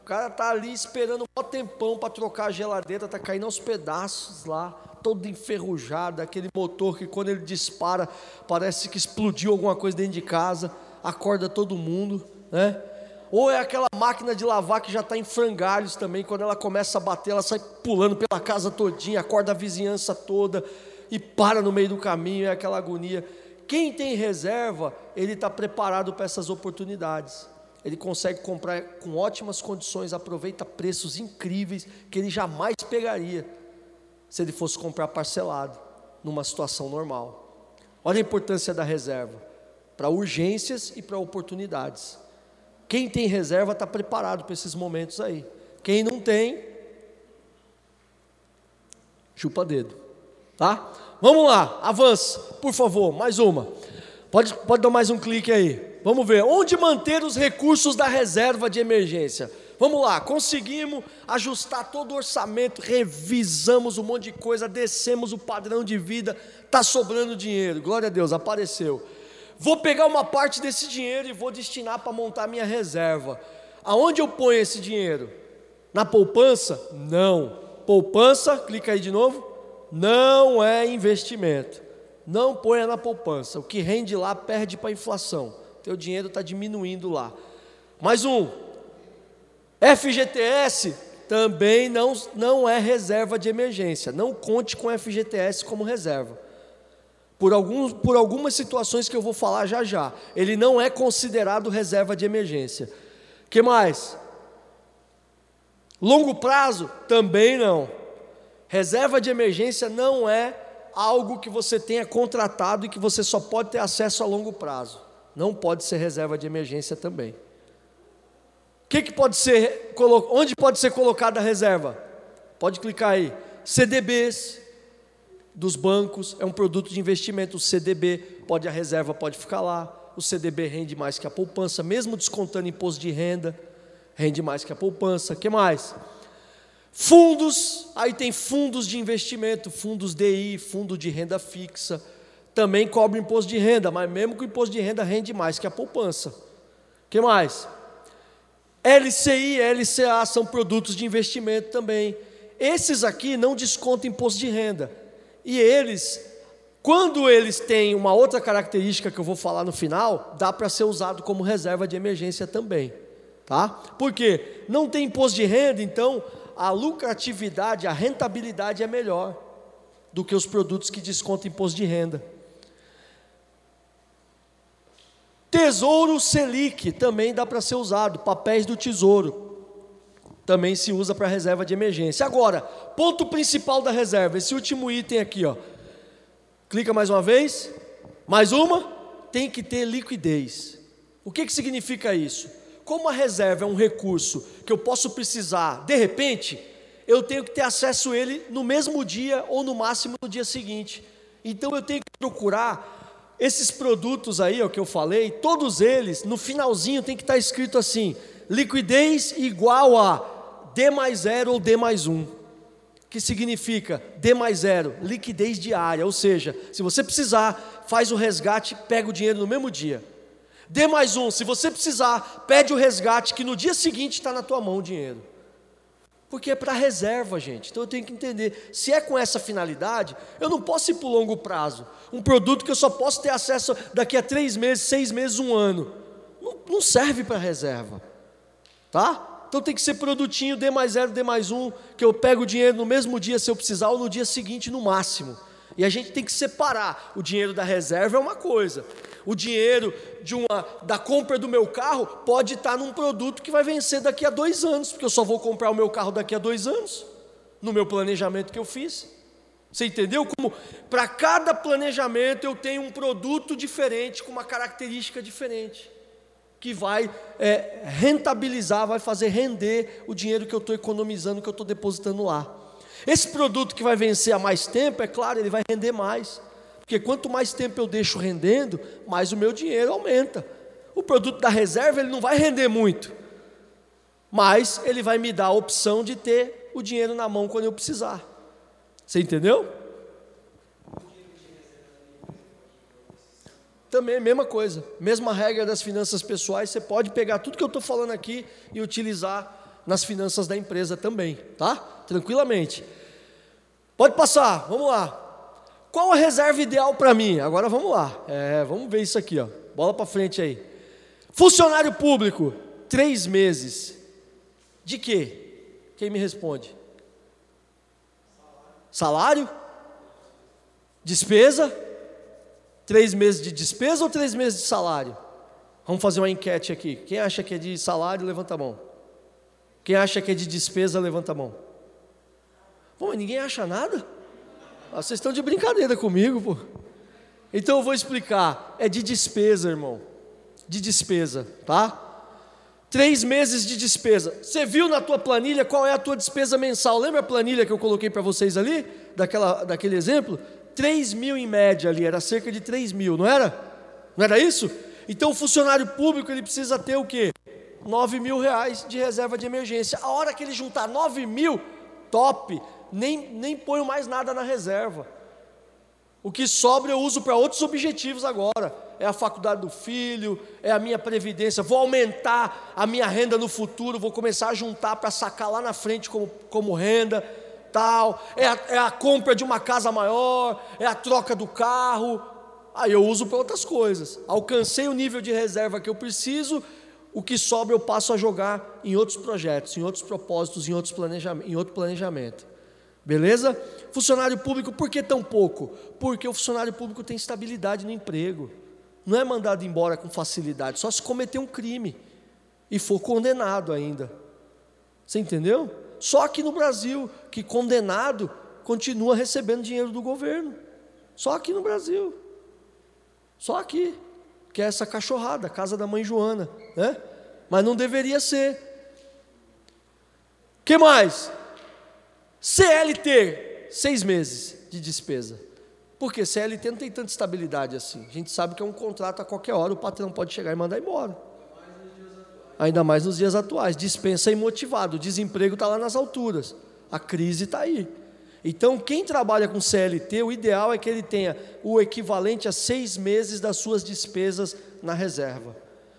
O cara está ali esperando um tempão para trocar a geladeira, está caindo aos pedaços lá todo enferrujado, aquele motor que quando ele dispara parece que explodiu alguma coisa dentro de casa, acorda todo mundo, né? Ou é aquela máquina de lavar que já está em frangalhos também, quando ela começa a bater, ela sai pulando pela casa todinha, acorda a vizinhança toda e para no meio do caminho, é aquela agonia. Quem tem reserva, ele está preparado para essas oportunidades. Ele consegue comprar com ótimas condições, aproveita preços incríveis que ele jamais pegaria se ele fosse comprar parcelado numa situação normal. Olha a importância da reserva para urgências e para oportunidades. Quem tem reserva está preparado para esses momentos aí. Quem não tem, chupa dedo. Tá? Vamos lá, avança, por favor, mais uma. Pode, pode dar mais um clique aí. Vamos ver. Onde manter os recursos da reserva de emergência? Vamos lá, conseguimos ajustar todo o orçamento, revisamos um monte de coisa, descemos o padrão de vida, está sobrando dinheiro, glória a Deus, apareceu. Vou pegar uma parte desse dinheiro e vou destinar para montar minha reserva. Aonde eu ponho esse dinheiro? Na poupança? Não. Poupança, clica aí de novo. Não é investimento. Não ponha na poupança. O que rende lá perde para a inflação. Teu dinheiro está diminuindo lá. Mais um, FGTS também não, não é reserva de emergência. Não conte com FGTS como reserva. Por, alguns, por algumas situações que eu vou falar já já. Ele não é considerado reserva de emergência. que mais? Longo prazo? Também não. Reserva de emergência não é algo que você tenha contratado e que você só pode ter acesso a longo prazo. Não pode ser reserva de emergência também que, que pode ser, onde pode ser colocada a reserva? Pode clicar aí. CDBs dos bancos é um produto de investimento. O CDB pode a reserva pode ficar lá. O CDB rende mais que a poupança, mesmo descontando imposto de renda, rende mais que a poupança. Que mais? Fundos, aí tem fundos de investimento, fundos DI, fundo de renda fixa, também cobre imposto de renda, mas mesmo que o imposto de renda rende mais que a poupança. Que mais? LCI e LCA são produtos de investimento também. Esses aqui não descontam imposto de renda. E eles, quando eles têm uma outra característica que eu vou falar no final, dá para ser usado como reserva de emergência também. Tá? Porque não tem imposto de renda, então a lucratividade, a rentabilidade é melhor do que os produtos que descontam imposto de renda. Tesouro Selic também dá para ser usado, papéis do tesouro. Também se usa para reserva de emergência. Agora, ponto principal da reserva, esse último item aqui, ó. Clica mais uma vez. Mais uma, tem que ter liquidez. O que, que significa isso? Como a reserva é um recurso que eu posso precisar de repente, eu tenho que ter acesso a ele no mesmo dia ou no máximo no dia seguinte. Então eu tenho que procurar esses produtos aí, o que eu falei, todos eles, no finalzinho tem que estar escrito assim: liquidez igual a D mais zero ou D mais um. Que significa D mais zero, liquidez diária, ou seja, se você precisar, faz o resgate, pega o dinheiro no mesmo dia. Dê mais um, se você precisar, pede o resgate, que no dia seguinte está na tua mão o dinheiro. Porque é para reserva, gente. Então eu tenho que entender. Se é com essa finalidade, eu não posso ir para o longo prazo. Um produto que eu só posso ter acesso daqui a três meses, seis meses, um ano. Não, não serve para reserva. Tá? Então tem que ser produtinho, D mais zero, D mais um, que eu pego o dinheiro no mesmo dia se eu precisar, ou no dia seguinte no máximo. E a gente tem que separar. O dinheiro da reserva é uma coisa. O dinheiro uma, da compra do meu carro pode estar num produto que vai vencer daqui a dois anos, porque eu só vou comprar o meu carro daqui a dois anos, no meu planejamento que eu fiz. Você entendeu? Como para cada planejamento eu tenho um produto diferente, com uma característica diferente, que vai é, rentabilizar, vai fazer render o dinheiro que eu estou economizando, que eu estou depositando lá. Esse produto que vai vencer há mais tempo, é claro, ele vai render mais. Porque quanto mais tempo eu deixo rendendo, mais o meu dinheiro aumenta. O produto da reserva ele não vai render muito, mas ele vai me dar a opção de ter o dinheiro na mão quando eu precisar. Você entendeu? Também é mesma coisa, mesma regra das finanças pessoais, você pode pegar tudo que eu estou falando aqui e utilizar nas finanças da empresa também, tá? Tranquilamente. Pode passar, vamos lá. Qual a reserva ideal para mim? Agora vamos lá. É, vamos ver isso aqui, ó. Bola para frente aí. Funcionário público, três meses. De quê? Quem me responde? Salário? Despesa? Três meses de despesa ou três meses de salário? Vamos fazer uma enquete aqui. Quem acha que é de salário, levanta a mão. Quem acha que é de despesa, levanta a mão. Pô, mas ninguém acha nada? Ah, vocês estão de brincadeira comigo, pô. Então eu vou explicar. É de despesa, irmão. De despesa, tá? Três meses de despesa. Você viu na tua planilha qual é a tua despesa mensal? Lembra a planilha que eu coloquei para vocês ali? Daquela, daquele exemplo? 3 mil em média ali, era cerca de 3 mil, não era? Não era isso? Então o funcionário público ele precisa ter o quê? 9 mil reais de reserva de emergência. A hora que ele juntar 9 mil, top nem, nem ponho mais nada na reserva. O que sobra eu uso para outros objetivos agora. É a faculdade do filho, é a minha previdência. Vou aumentar a minha renda no futuro, vou começar a juntar para sacar lá na frente como, como renda, tal. É a, é a compra de uma casa maior, é a troca do carro. Aí eu uso para outras coisas. Alcancei o nível de reserva que eu preciso, o que sobra eu passo a jogar em outros projetos, em outros propósitos, em, outros planejamento, em outro planejamento. Beleza? Funcionário público, por que tão pouco? Porque o funcionário público tem estabilidade no emprego. Não é mandado embora com facilidade, só se cometer um crime e for condenado ainda. Você entendeu? Só aqui no Brasil que condenado continua recebendo dinheiro do governo. Só aqui no Brasil. Só aqui. Que é essa cachorrada, casa da mãe Joana, né? Mas não deveria ser. Que mais? CLT, seis meses de despesa. Porque CLT não tem tanta estabilidade assim. A gente sabe que é um contrato a qualquer hora, o patrão pode chegar e mandar embora. Ainda mais nos dias atuais. Dispensa imotivado, o desemprego está lá nas alturas. A crise está aí. Então, quem trabalha com CLT, o ideal é que ele tenha o equivalente a seis meses das suas despesas na reserva.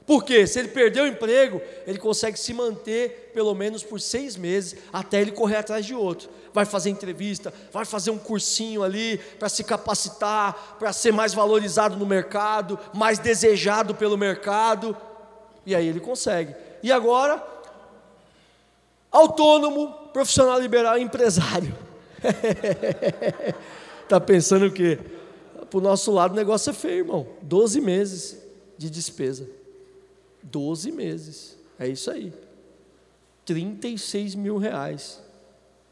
Porque se ele perder o emprego, ele consegue se manter pelo menos por seis meses até ele correr atrás de outro. Vai fazer entrevista, vai fazer um cursinho ali para se capacitar, para ser mais valorizado no mercado, mais desejado pelo mercado. E aí ele consegue. E agora, autônomo, profissional liberal, empresário. Está pensando o quê? Para o nosso lado o negócio é feio, irmão. Doze meses de despesa. 12 meses. É isso aí. 36 mil reais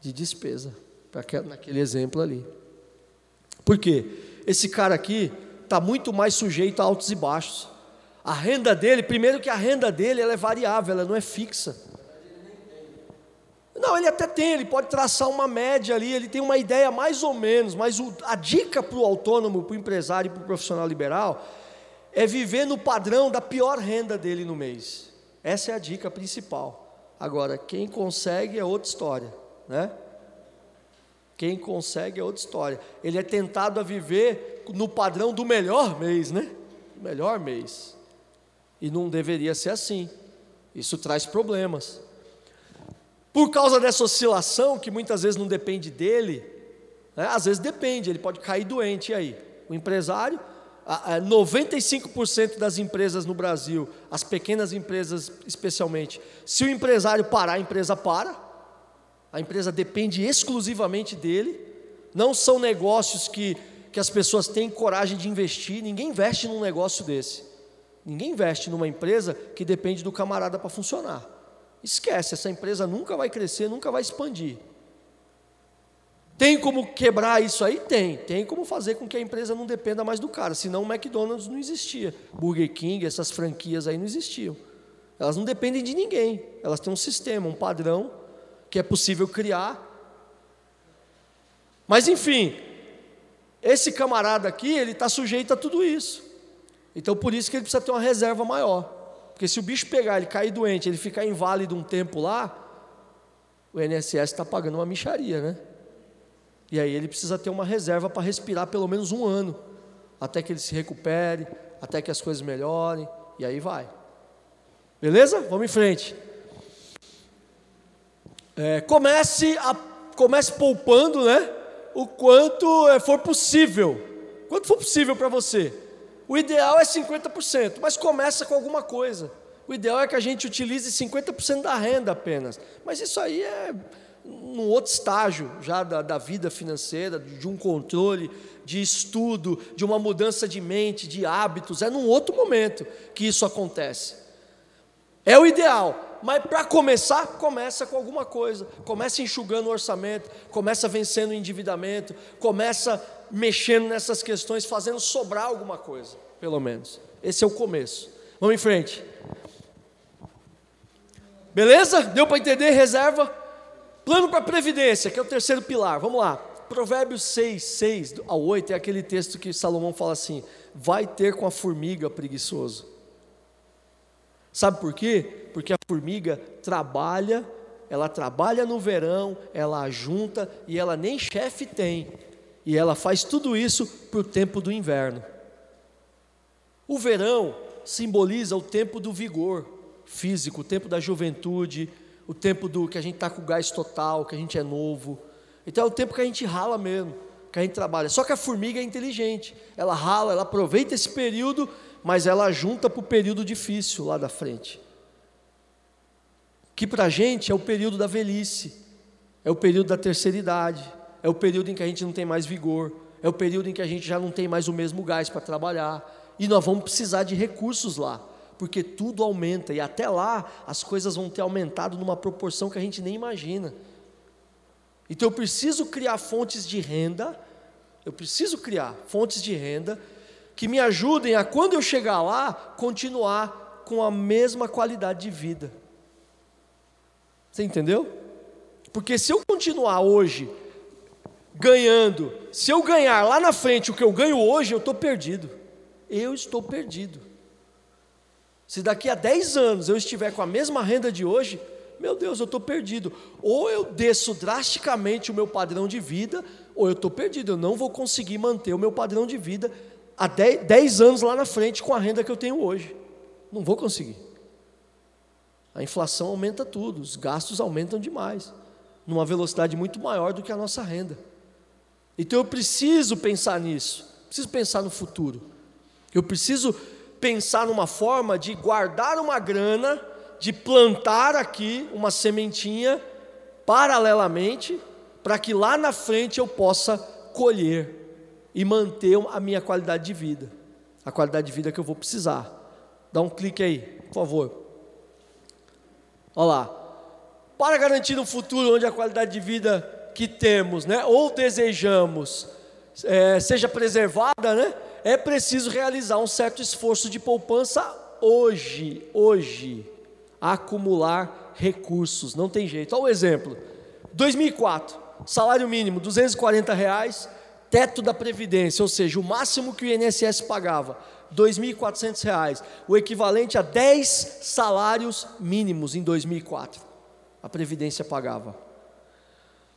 de despesa, naquele exemplo ali. Por quê? Esse cara aqui está muito mais sujeito a altos e baixos. A renda dele, primeiro que a renda dele ela é variável, ela não é fixa. Não, ele até tem, ele pode traçar uma média ali, ele tem uma ideia mais ou menos, mas o, a dica para o autônomo, para o empresário e para o profissional liberal é viver no padrão da pior renda dele no mês. Essa é a dica principal. Agora, quem consegue é outra história, né? Quem consegue é outra história. Ele é tentado a viver no padrão do melhor mês, né? melhor mês. E não deveria ser assim. Isso traz problemas. Por causa dessa oscilação, que muitas vezes não depende dele, né? às vezes depende, ele pode cair doente. E aí? O empresário, 95% das empresas no Brasil, as pequenas empresas especialmente, se o empresário parar, a empresa para, a empresa depende exclusivamente dele, não são negócios que, que as pessoas têm coragem de investir, ninguém investe num negócio desse, ninguém investe numa empresa que depende do camarada para funcionar. Esquece, essa empresa nunca vai crescer, nunca vai expandir. Tem como quebrar isso aí? Tem. Tem como fazer com que a empresa não dependa mais do cara, senão o McDonald's não existia. Burger King, essas franquias aí não existiam. Elas não dependem de ninguém. Elas têm um sistema, um padrão que é possível criar. Mas enfim, esse camarada aqui, ele está sujeito a tudo isso. Então por isso que ele precisa ter uma reserva maior. Porque se o bicho pegar, ele cair doente, ele ficar inválido um tempo lá, o INSS está pagando uma micharia, né? E aí ele precisa ter uma reserva para respirar pelo menos um ano, até que ele se recupere, até que as coisas melhorem, e aí vai. Beleza? Vamos em frente. É, comece, a, comece poupando, né? O quanto é, for possível. Quanto for possível para você. O ideal é 50%, mas começa com alguma coisa. O ideal é que a gente utilize 50% da renda apenas. Mas isso aí é num outro estágio já da, da vida financeira, de um controle, de estudo, de uma mudança de mente, de hábitos. É num outro momento que isso acontece. É o ideal, mas para começar, começa com alguma coisa. Começa enxugando o orçamento, começa vencendo o endividamento, começa mexendo nessas questões, fazendo sobrar alguma coisa, pelo menos. Esse é o começo. Vamos em frente. Beleza? Deu para entender? Reserva. Plano para previdência, que é o terceiro pilar. Vamos lá. Provérbios 6, 6 ao 8 é aquele texto que Salomão fala assim: vai ter com a formiga preguiçoso. Sabe por quê? Porque a formiga trabalha, ela trabalha no verão, ela junta e ela nem chefe tem. E ela faz tudo isso para o tempo do inverno. O verão simboliza o tempo do vigor físico, o tempo da juventude, o tempo do que a gente está com gás total, que a gente é novo. Então é o tempo que a gente rala mesmo, que a gente trabalha. Só que a formiga é inteligente, ela rala, ela aproveita esse período, mas ela junta para o período difícil lá da frente. Que para a gente é o período da velhice, é o período da terceira idade, é o período em que a gente não tem mais vigor, é o período em que a gente já não tem mais o mesmo gás para trabalhar, e nós vamos precisar de recursos lá, porque tudo aumenta, e até lá as coisas vão ter aumentado numa proporção que a gente nem imagina. Então eu preciso criar fontes de renda, eu preciso criar fontes de renda que me ajudem a, quando eu chegar lá, continuar com a mesma qualidade de vida. Você entendeu? Porque se eu continuar hoje ganhando. Se eu ganhar lá na frente o que eu ganho hoje, eu estou perdido. Eu estou perdido. Se daqui a 10 anos eu estiver com a mesma renda de hoje, meu Deus, eu estou perdido. Ou eu desço drasticamente o meu padrão de vida, ou eu estou perdido. Eu não vou conseguir manter o meu padrão de vida há 10, 10 anos lá na frente com a renda que eu tenho hoje. Não vou conseguir. A inflação aumenta tudo, os gastos aumentam demais, numa velocidade muito maior do que a nossa renda. Então eu preciso pensar nisso, preciso pensar no futuro. Eu preciso pensar numa forma de guardar uma grana, de plantar aqui uma sementinha paralelamente, para que lá na frente eu possa colher e manter a minha qualidade de vida, a qualidade de vida que eu vou precisar. Dá um clique aí, por favor. Olha lá. Para garantir um futuro onde a qualidade de vida que temos, né, ou desejamos, é, seja preservada, né, é preciso realizar um certo esforço de poupança hoje, hoje, acumular recursos, não tem jeito. Olha o exemplo, 2004, salário mínimo, 240 reais, teto da Previdência, ou seja, o máximo que o INSS pagava, R$ 2.400, o equivalente a 10 salários mínimos em 2004, a Previdência pagava.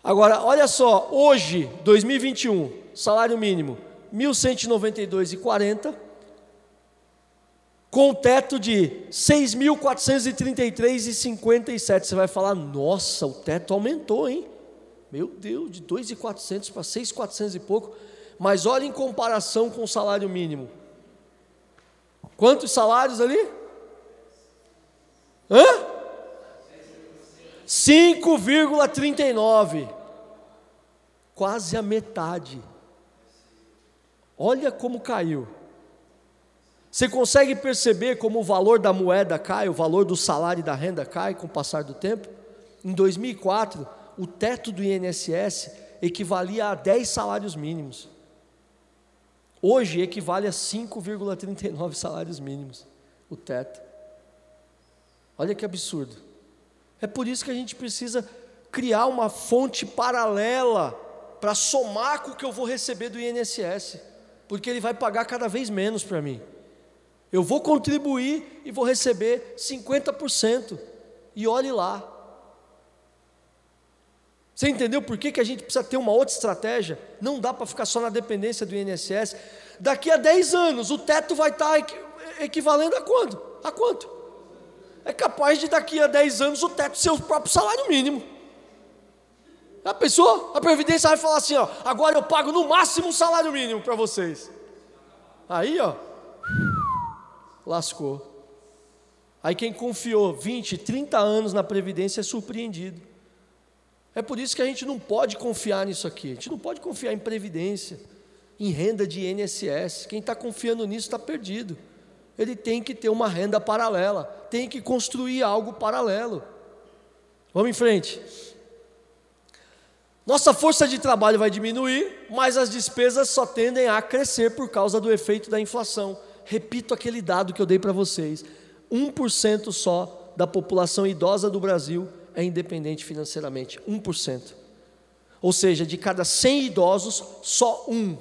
Agora, olha só, hoje, 2021, salário mínimo, 1.192,40. com teto de 6.433,57. Você vai falar, nossa, o teto aumentou, hein? Meu Deus, de 2.400 para 6.400 e pouco. Mas olha em comparação com o salário mínimo. Quantos salários ali? Hã? 5,39. Quase a metade. Olha como caiu. Você consegue perceber como o valor da moeda cai, o valor do salário e da renda cai com o passar do tempo? Em 2004, o teto do INSS equivalia a 10 salários mínimos. Hoje equivale a 5,39 salários mínimos, o teto. Olha que absurdo. É por isso que a gente precisa criar uma fonte paralela para somar com o que eu vou receber do INSS, porque ele vai pagar cada vez menos para mim. Eu vou contribuir e vou receber 50%. E olhe lá. Você entendeu por que, que a gente precisa ter uma outra estratégia? Não dá para ficar só na dependência do INSS. Daqui a 10 anos, o teto vai estar tá equivalendo a quanto? A quanto? É capaz de daqui a 10 anos o teto ser o próprio salário mínimo. A pessoa, a Previdência vai falar assim: ó, agora eu pago no máximo um salário mínimo para vocês. Aí, ó, lascou. Aí quem confiou 20, 30 anos na Previdência é surpreendido. É por isso que a gente não pode confiar nisso aqui. A gente não pode confiar em Previdência, em renda de INSS. Quem está confiando nisso está perdido. Ele tem que ter uma renda paralela, tem que construir algo paralelo. Vamos em frente. Nossa força de trabalho vai diminuir, mas as despesas só tendem a crescer por causa do efeito da inflação repito aquele dado que eu dei para vocês: 1% só da população idosa do Brasil é independente financeiramente. 1%. Ou seja, de cada 100 idosos, só um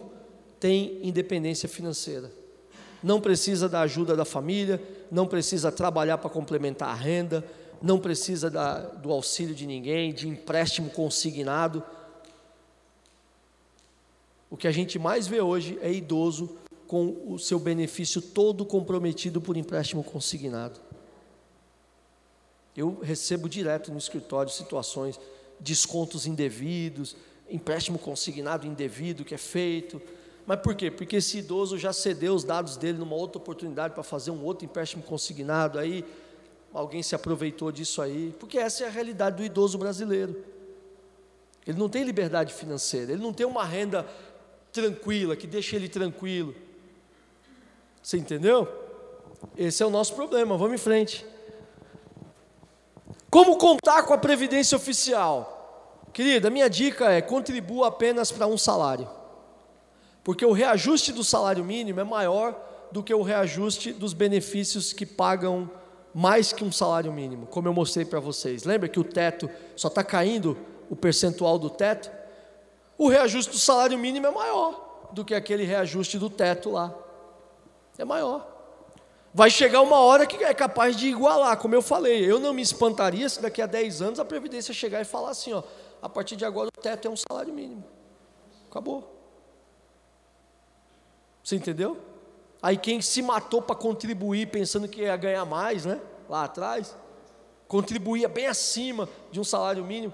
tem independência financeira. Não precisa da ajuda da família, não precisa trabalhar para complementar a renda, não precisa da, do auxílio de ninguém, de empréstimo consignado. O que a gente mais vê hoje é idoso com o seu benefício todo comprometido por empréstimo consignado. Eu recebo direto no escritório situações, descontos indevidos, empréstimo consignado indevido que é feito. Mas por quê? Porque esse idoso já cedeu os dados dele numa outra oportunidade para fazer um outro empréstimo consignado, aí alguém se aproveitou disso aí, porque essa é a realidade do idoso brasileiro. Ele não tem liberdade financeira, ele não tem uma renda tranquila, que deixa ele tranquilo. Você entendeu? Esse é o nosso problema. Vamos em frente. Como contar com a previdência oficial? Querida, minha dica é contribua apenas para um salário. Porque o reajuste do salário mínimo é maior do que o reajuste dos benefícios que pagam mais que um salário mínimo, como eu mostrei para vocês. Lembra que o teto só está caindo o percentual do teto? O reajuste do salário mínimo é maior do que aquele reajuste do teto lá é maior. Vai chegar uma hora que é capaz de igualar, como eu falei. Eu não me espantaria se daqui a 10 anos a Previdência chegar e falar assim: ó, a partir de agora o teto é um salário mínimo. Acabou. Você entendeu? Aí quem se matou para contribuir pensando que ia ganhar mais, né? Lá atrás, contribuía bem acima de um salário mínimo,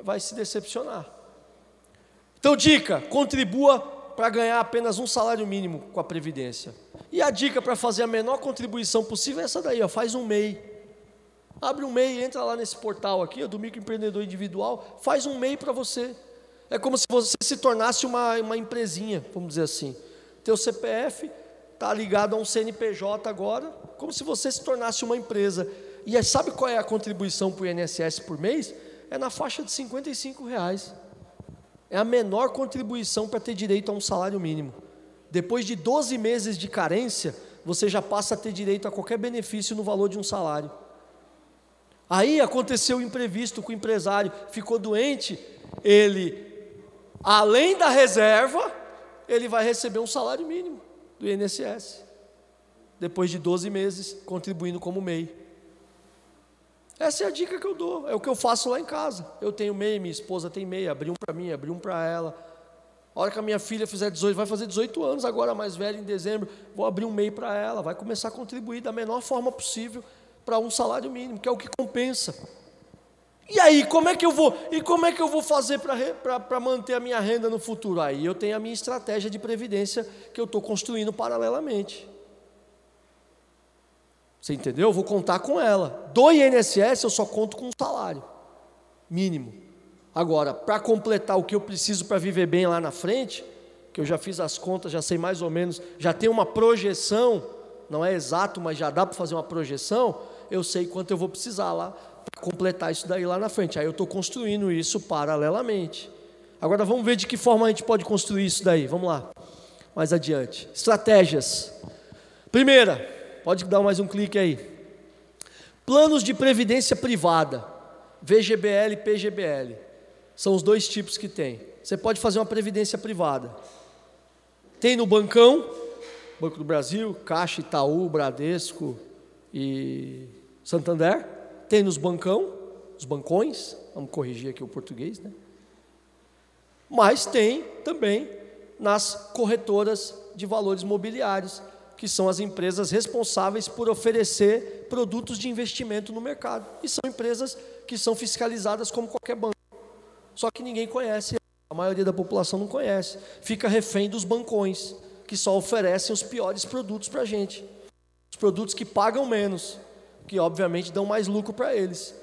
vai se decepcionar. Então, dica: contribua para ganhar apenas um salário mínimo com a Previdência. E a dica para fazer a menor contribuição possível é essa daí, ó, faz um MEI. Abre um MEI, entra lá nesse portal aqui, ó, do microempreendedor individual, faz um MEI para você. É como se você se tornasse uma, uma empresinha, vamos dizer assim. Teu CPF está ligado a um CNPJ agora, como se você se tornasse uma empresa. E sabe qual é a contribuição para o INSS por mês? É na faixa de 55 reais. É a menor contribuição para ter direito a um salário mínimo. Depois de 12 meses de carência, você já passa a ter direito a qualquer benefício no valor de um salário. Aí aconteceu o imprevisto com o empresário, ficou doente, ele, além da reserva, ele vai receber um salário mínimo do INSS, depois de 12 meses contribuindo como MEI. Essa é a dica que eu dou, é o que eu faço lá em casa. Eu tenho MEI, minha esposa tem MEI, abri um para mim, abri um para ela. A hora que a minha filha fizer 18, vai fazer 18 anos agora, mais velha, em dezembro, vou abrir um MEI para ela, vai começar a contribuir da menor forma possível para um salário mínimo, que é o que compensa. E aí, como é que eu vou? E como é que eu vou fazer para manter a minha renda no futuro? Aí eu tenho a minha estratégia de previdência que eu estou construindo paralelamente. Você entendeu? Eu vou contar com ela. Do INSS eu só conto com um salário mínimo. Agora, para completar o que eu preciso para viver bem lá na frente, que eu já fiz as contas, já sei mais ou menos, já tenho uma projeção, não é exato, mas já dá para fazer uma projeção, eu sei quanto eu vou precisar lá completar isso daí lá na frente. Aí eu estou construindo isso paralelamente. Agora vamos ver de que forma a gente pode construir isso daí. Vamos lá. Mais adiante. Estratégias. Primeira, pode dar mais um clique aí. Planos de previdência privada. VGBL e PGBL. São os dois tipos que tem. Você pode fazer uma previdência privada. Tem no bancão, Banco do Brasil, Caixa, Itaú, Bradesco e Santander. Tem nos bancão, os bancões, vamos corrigir aqui o português, né? Mas tem também nas corretoras de valores mobiliários, que são as empresas responsáveis por oferecer produtos de investimento no mercado. E são empresas que são fiscalizadas como qualquer banco. Só que ninguém conhece, a maioria da população não conhece. Fica refém dos bancões, que só oferecem os piores produtos para a gente. Os produtos que pagam menos, que obviamente dão mais lucro para eles.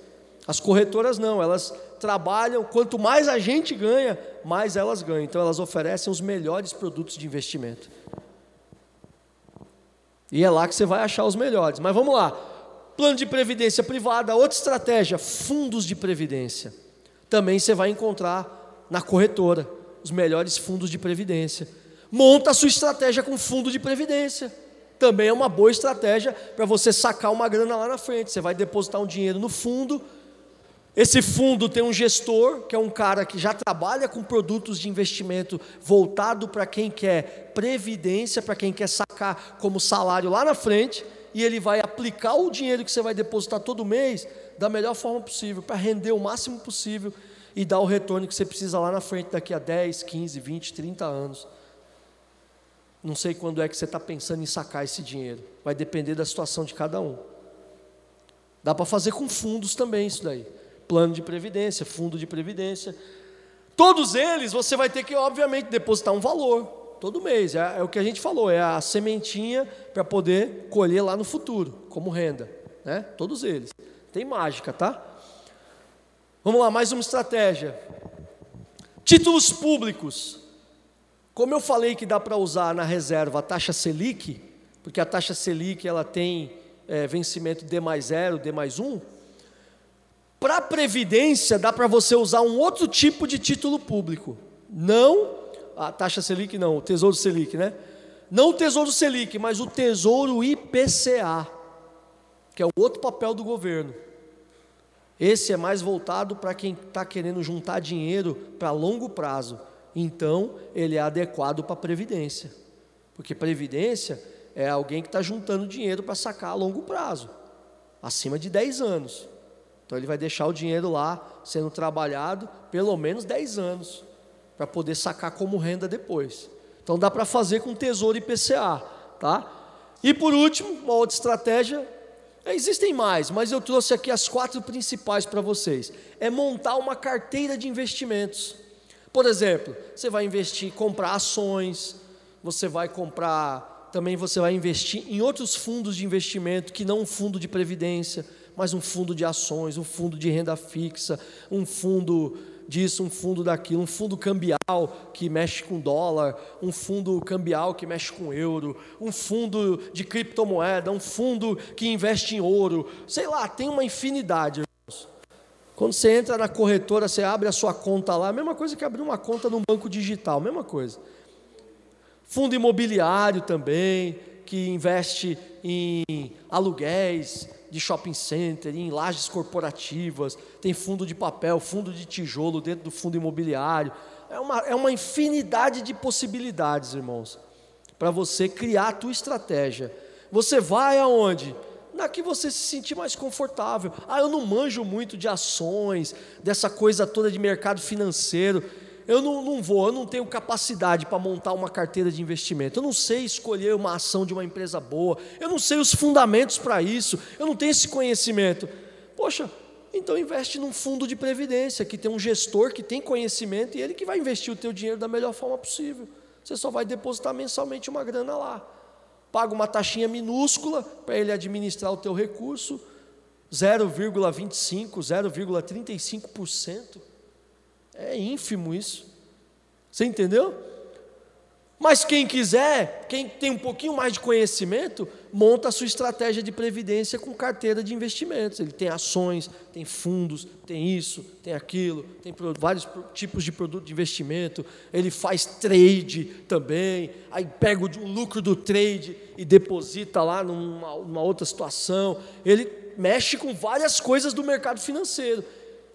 As corretoras não, elas trabalham, quanto mais a gente ganha, mais elas ganham. Então elas oferecem os melhores produtos de investimento. E é lá que você vai achar os melhores. Mas vamos lá. Plano de previdência privada, outra estratégia, fundos de previdência também você vai encontrar na corretora os melhores fundos de previdência. Monta a sua estratégia com fundo de previdência. Também é uma boa estratégia para você sacar uma grana lá na frente. Você vai depositar um dinheiro no fundo. Esse fundo tem um gestor, que é um cara que já trabalha com produtos de investimento voltado para quem quer previdência, para quem quer sacar como salário lá na frente, e ele vai aplicar o dinheiro que você vai depositar todo mês da melhor forma possível, para render o máximo possível e dar o retorno que você precisa lá na frente daqui a 10, 15, 20, 30 anos. Não sei quando é que você está pensando em sacar esse dinheiro, vai depender da situação de cada um. Dá para fazer com fundos também isso daí. Plano de previdência, fundo de previdência. Todos eles você vai ter que, obviamente, depositar um valor todo mês. É, é o que a gente falou, é a sementinha para poder colher lá no futuro, como renda. Né? Todos eles. Tem mágica, tá? Vamos lá, mais uma estratégia. Títulos públicos. Como eu falei que dá para usar na reserva a taxa Selic, porque a taxa Selic ela tem é, vencimento D mais zero, D mais um. Para a Previdência, dá para você usar um outro tipo de título público. Não a taxa Selic, não, o Tesouro Selic, né? Não o Tesouro Selic, mas o Tesouro IPCA que é o outro papel do governo. Esse é mais voltado para quem está querendo juntar dinheiro para longo prazo. Então, ele é adequado para a Previdência. Porque Previdência é alguém que está juntando dinheiro para sacar a longo prazo, acima de 10 anos. Então, ele vai deixar o dinheiro lá sendo trabalhado pelo menos 10 anos, para poder sacar como renda depois. Então, dá para fazer com Tesouro IPCA. Tá? E por último, uma outra estratégia é, existem mais, mas eu trouxe aqui as quatro principais para vocês. É montar uma carteira de investimentos. Por exemplo, você vai investir, comprar ações, você vai comprar, também você vai investir em outros fundos de investimento que não um fundo de previdência, mas um fundo de ações, um fundo de renda fixa, um fundo disso, um fundo daquilo, um fundo cambial que mexe com dólar, um fundo cambial que mexe com euro, um fundo de criptomoeda, um fundo que investe em ouro, sei lá, tem uma infinidade. Quando você entra na corretora, você abre a sua conta lá, a mesma coisa que abrir uma conta num banco digital, mesma coisa. Fundo imobiliário também, que investe em aluguéis, de shopping center, em lajes corporativas, tem fundo de papel, fundo de tijolo dentro do fundo imobiliário. É uma, é uma infinidade de possibilidades, irmãos, para você criar a tua estratégia. Você vai aonde? Na que você se sentir mais confortável. Ah, eu não manjo muito de ações, dessa coisa toda de mercado financeiro. eu não, não vou, eu não tenho capacidade para montar uma carteira de investimento, eu não sei escolher uma ação de uma empresa boa, eu não sei os fundamentos para isso, eu não tenho esse conhecimento. Poxa, então investe num fundo de previdência, que tem um gestor que tem conhecimento e ele que vai investir o teu dinheiro da melhor forma possível. Você só vai depositar mensalmente uma grana lá. Paga uma taxinha minúscula para ele administrar o teu recurso, 0,25, 0,35%. É ínfimo isso. Você entendeu? Mas quem quiser, quem tem um pouquinho mais de conhecimento, monta a sua estratégia de previdência com carteira de investimentos. Ele tem ações, tem fundos, tem isso, tem aquilo, tem vários tipos de produto de investimento. Ele faz trade também, aí pega o lucro do trade e deposita lá numa, numa outra situação. Ele mexe com várias coisas do mercado financeiro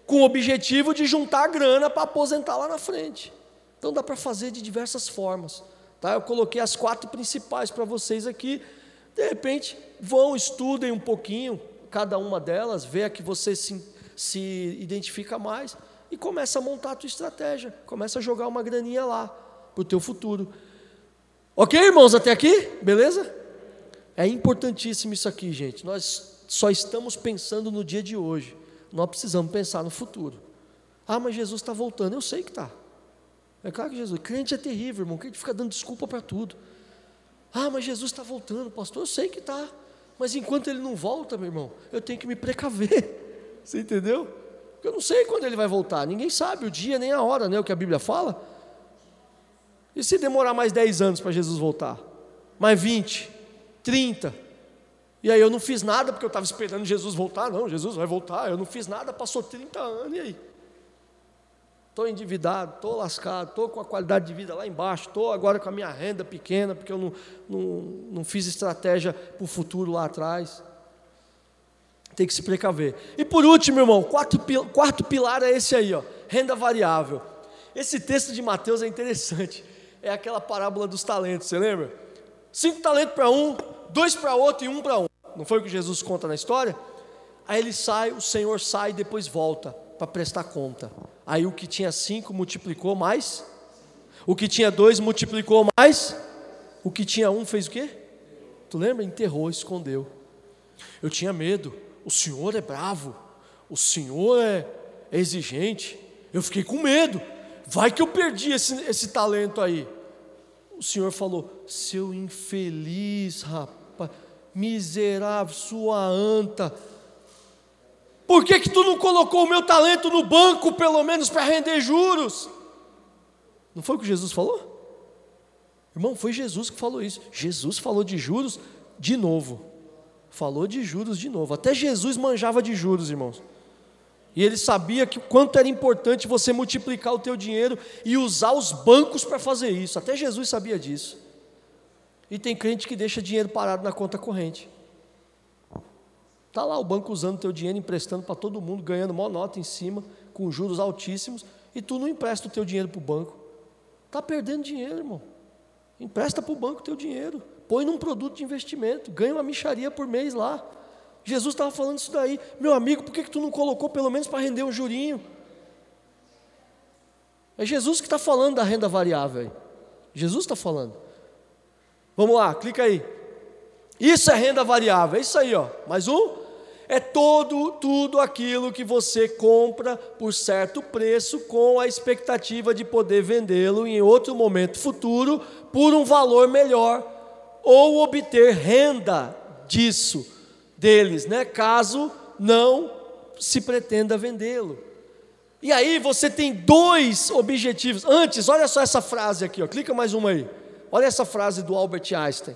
com o objetivo de juntar grana para aposentar lá na frente. Então dá para fazer de diversas formas. Tá? Eu coloquei as quatro principais para vocês aqui. De repente, vão, estudem um pouquinho cada uma delas, vê a que você se, se identifica mais e começa a montar a tua estratégia. Começa a jogar uma graninha lá para o teu futuro. Ok, irmãos, até aqui? Beleza? É importantíssimo isso aqui, gente. Nós só estamos pensando no dia de hoje. Nós precisamos pensar no futuro. Ah, mas Jesus está voltando. Eu sei que está. É claro que Jesus. Crente é terrível, irmão. Crente fica dando desculpa para tudo. Ah, mas Jesus está voltando, pastor. Eu sei que está. Mas enquanto ele não volta, meu irmão, eu tenho que me precaver. Você entendeu? Eu não sei quando ele vai voltar. Ninguém sabe o dia nem a hora, né? O que a Bíblia fala. E se demorar mais 10 anos para Jesus voltar? Mais 20? 30? E aí eu não fiz nada porque eu estava esperando Jesus voltar. Não, Jesus vai voltar. Eu não fiz nada, passou 30 anos, e aí? Estou endividado, estou lascado, estou com a qualidade de vida lá embaixo, estou agora com a minha renda pequena, porque eu não, não, não fiz estratégia para o futuro lá atrás. Tem que se precaver. E por último, irmão, quarto, quarto pilar é esse aí, ó, renda variável. Esse texto de Mateus é interessante. É aquela parábola dos talentos, você lembra? Cinco talentos para um, dois para outro e um para um. Não foi o que Jesus conta na história? Aí ele sai, o Senhor sai e depois volta para prestar conta. Aí o que tinha cinco multiplicou mais, o que tinha dois multiplicou mais, o que tinha um fez o quê? Tu lembra? Enterrou, escondeu. Eu tinha medo. O Senhor é bravo, o Senhor é, é exigente. Eu fiquei com medo. Vai que eu perdi esse, esse talento aí. O Senhor falou: Seu infeliz rapaz miserável, sua anta. Por que, que tu não colocou o meu talento no banco, pelo menos para render juros? Não foi o que Jesus falou? Irmão, foi Jesus que falou isso. Jesus falou de juros de novo. Falou de juros de novo. Até Jesus manjava de juros, irmãos. E ele sabia que quanto era importante você multiplicar o teu dinheiro e usar os bancos para fazer isso. Até Jesus sabia disso. E tem crente que deixa dinheiro parado na conta corrente. Está lá o banco usando teu dinheiro, emprestando para todo mundo, ganhando maior nota em cima, com juros altíssimos, e tu não empresta o teu dinheiro para o banco. Está perdendo dinheiro, irmão. Empresta para o banco o teu dinheiro. Põe num produto de investimento. Ganha uma micharia por mês lá. Jesus estava falando isso daí. Meu amigo, por que, que tu não colocou pelo menos para render um jurinho? É Jesus que está falando da renda variável aí. Jesus está falando. Vamos lá, clica aí. Isso é renda variável, é isso aí, ó. Mais um. É todo, tudo aquilo que você compra por certo preço com a expectativa de poder vendê-lo em outro momento futuro por um valor melhor ou obter renda disso deles, né? Caso não se pretenda vendê-lo. E aí você tem dois objetivos. Antes, olha só essa frase aqui, ó. Clica mais uma aí. Olha essa frase do Albert Einstein.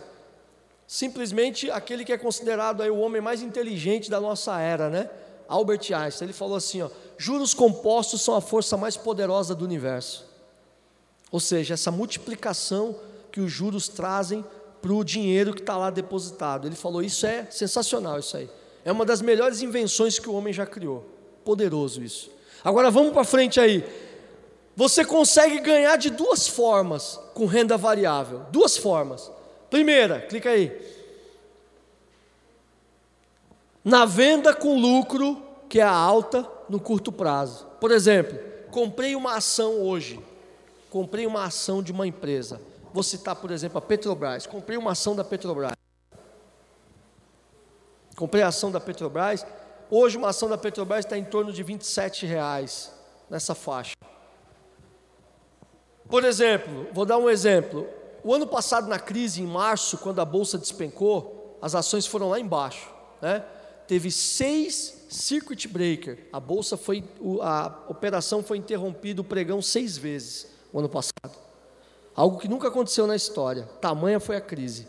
Simplesmente aquele que é considerado aí o homem mais inteligente da nossa era, né? Albert Einstein, ele falou assim, ó, juros compostos são a força mais poderosa do universo. Ou seja, essa multiplicação que os juros trazem para o dinheiro que está lá depositado. Ele falou, isso é sensacional, isso aí. É uma das melhores invenções que o homem já criou. Poderoso isso. Agora vamos para frente aí. Você consegue ganhar de duas formas com renda variável. Duas formas. Primeira, clica aí. Na venda com lucro, que é alta no curto prazo. Por exemplo, comprei uma ação hoje comprei uma ação de uma empresa. Vou citar, por exemplo, a Petrobras. Comprei uma ação da Petrobras. Comprei a ação da Petrobras. Hoje uma ação da Petrobras está em torno de 27 reais nessa faixa. Por exemplo, vou dar um exemplo. O ano passado, na crise, em março, quando a bolsa despencou, as ações foram lá embaixo. Né? Teve seis circuit breaker. A bolsa foi, a operação foi interrompida, o pregão seis vezes o ano passado. Algo que nunca aconteceu na história. Tamanha foi a crise.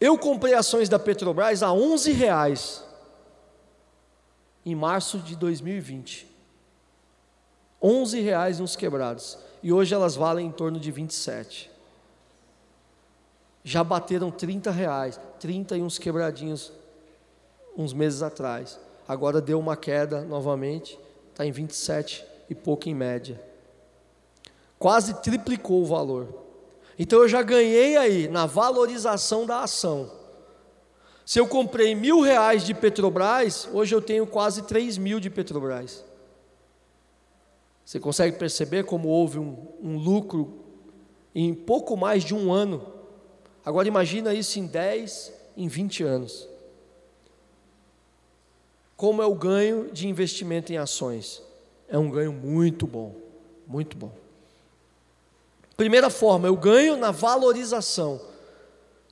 Eu comprei ações da Petrobras a 11 reais em março de 2020. 11 reais uns quebrados. E hoje elas valem em torno de 27. Já bateram 30 reais, 30 e uns quebradinhos uns meses atrás. Agora deu uma queda novamente, está em 27 e pouco em média. Quase triplicou o valor. Então eu já ganhei aí na valorização da ação. Se eu comprei mil reais de Petrobras, hoje eu tenho quase três mil de Petrobras. Você consegue perceber como houve um, um lucro em pouco mais de um ano? Agora imagina isso em 10, em 20 anos. Como é o ganho de investimento em ações? É um ganho muito bom, muito bom. Primeira forma, eu ganho na valorização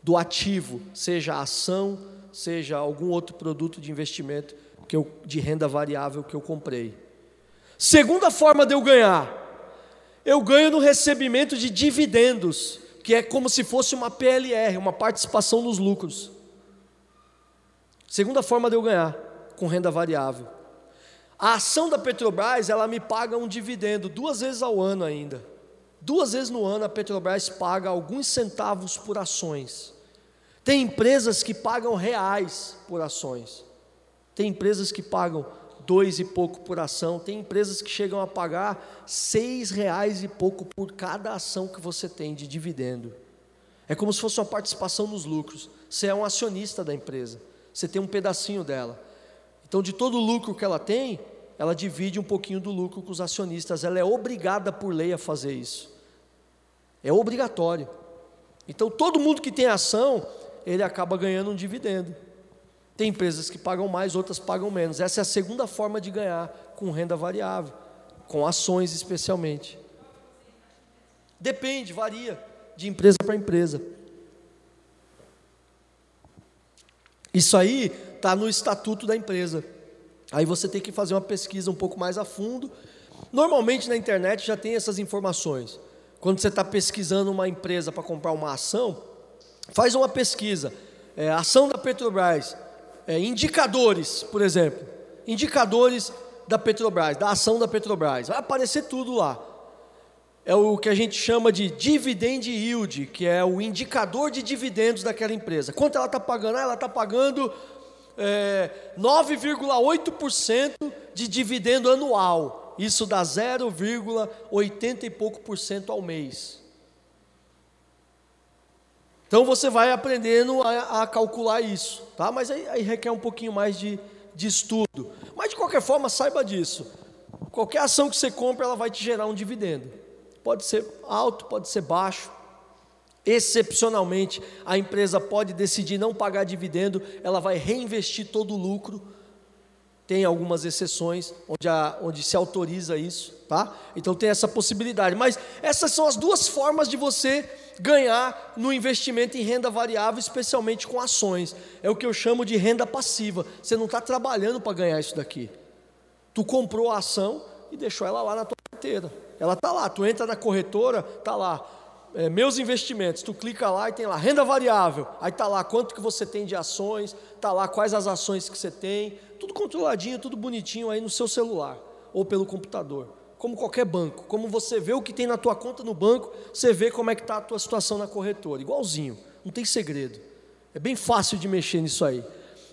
do ativo, seja ação, seja algum outro produto de investimento que eu, de renda variável que eu comprei. Segunda forma de eu ganhar, eu ganho no recebimento de dividendos, que é como se fosse uma PLR, uma participação nos lucros. Segunda forma de eu ganhar, com renda variável. A ação da Petrobras, ela me paga um dividendo duas vezes ao ano ainda. Duas vezes no ano a Petrobras paga alguns centavos por ações. Tem empresas que pagam reais por ações. Tem empresas que pagam dois e pouco por ação. Tem empresas que chegam a pagar seis reais e pouco por cada ação que você tem de dividendo. É como se fosse uma participação nos lucros. Você é um acionista da empresa. Você tem um pedacinho dela. Então, de todo o lucro que ela tem, ela divide um pouquinho do lucro com os acionistas. Ela é obrigada por lei a fazer isso. É obrigatório. Então, todo mundo que tem ação, ele acaba ganhando um dividendo. Tem empresas que pagam mais, outras pagam menos. Essa é a segunda forma de ganhar com renda variável, com ações especialmente. Depende, varia de empresa para empresa. Isso aí está no estatuto da empresa. Aí você tem que fazer uma pesquisa um pouco mais a fundo. Normalmente na internet já tem essas informações. Quando você está pesquisando uma empresa para comprar uma ação, faz uma pesquisa. É, ação da Petrobras, é, indicadores, por exemplo, indicadores da Petrobras, da ação da Petrobras, vai aparecer tudo lá. É o que a gente chama de dividend yield, que é o indicador de dividendos daquela empresa. Quanto ela está pagando? Ah, ela está pagando é, 9,8% de dividendo anual. Isso dá 0,80 e pouco por cento ao mês. Então você vai aprendendo a, a calcular isso, tá? Mas aí, aí, requer um pouquinho mais de, de estudo. Mas de qualquer forma, saiba disso. Qualquer ação que você compra, ela vai te gerar um dividendo. Pode ser alto, pode ser baixo. Excepcionalmente, a empresa pode decidir não pagar dividendo, ela vai reinvestir todo o lucro. Tem algumas exceções onde, a, onde se autoriza isso, tá? Então tem essa possibilidade. Mas essas são as duas formas de você ganhar no investimento em renda variável, especialmente com ações. É o que eu chamo de renda passiva. Você não está trabalhando para ganhar isso daqui. Tu comprou a ação e deixou ela lá na tua carteira. Ela está lá. Tu entra na corretora, está lá. É, meus investimentos, tu clica lá e tem lá renda variável, aí está lá quanto que você tem de ações, está lá quais as ações que você tem, tudo controladinho, tudo bonitinho aí no seu celular ou pelo computador como qualquer banco. Como você vê o que tem na tua conta no banco, você vê como é que está a tua situação na corretora. Igualzinho, não tem segredo. É bem fácil de mexer nisso aí.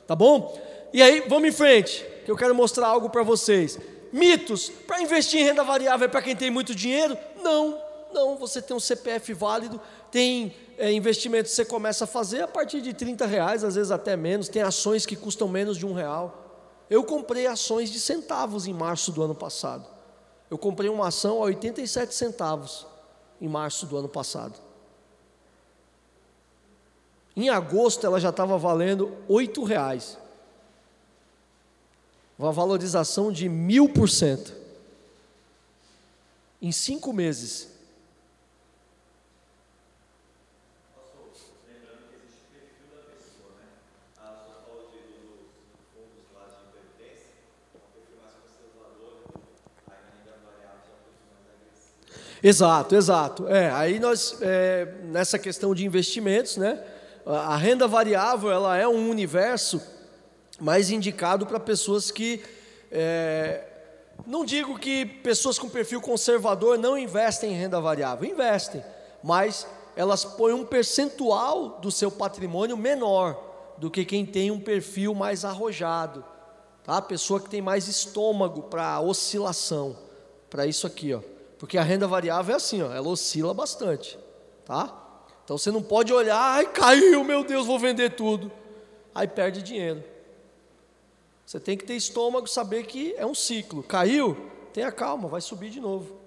Tá bom? E aí, vamos em frente, que eu quero mostrar algo para vocês. Mitos, para investir em renda variável é para quem tem muito dinheiro? Não, não. Você tem um CPF válido, tem é, investimentos que você começa a fazer a partir de 30 reais, às vezes até menos. Tem ações que custam menos de um real. Eu comprei ações de centavos em março do ano passado. Eu comprei uma ação a 87 centavos em março do ano passado. Em agosto ela já estava valendo oito reais. Uma valorização de mil por cento. Em cinco meses. Exato, exato. É, aí nós, é, nessa questão de investimentos, né? A renda variável ela é um universo mais indicado para pessoas que é, não digo que pessoas com perfil conservador não investem em renda variável, investem, mas elas põem um percentual do seu patrimônio menor do que quem tem um perfil mais arrojado, tá? A pessoa que tem mais estômago para oscilação, para isso aqui, ó. Porque a renda variável é assim, ó, ela oscila bastante, tá? Então você não pode olhar, ai, caiu, meu Deus, vou vender tudo. Aí perde dinheiro. Você tem que ter estômago, saber que é um ciclo. Caiu, tenha calma, vai subir de novo.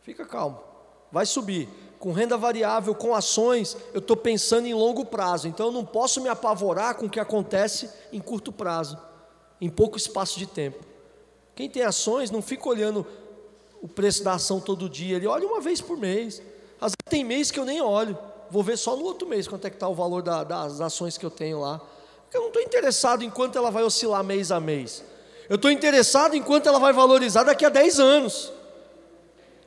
Fica calmo. Vai subir. Com renda variável, com ações, eu estou pensando em longo prazo. Então eu não posso me apavorar com o que acontece em curto prazo, em pouco espaço de tempo. Quem tem ações não fica olhando o preço da ação todo dia, ele olha uma vez por mês. Às vezes tem mês que eu nem olho, vou ver só no outro mês quanto é que está o valor da, das ações que eu tenho lá. Porque eu não estou interessado em quanto ela vai oscilar mês a mês. Eu estou interessado em quanto ela vai valorizar daqui a 10 anos.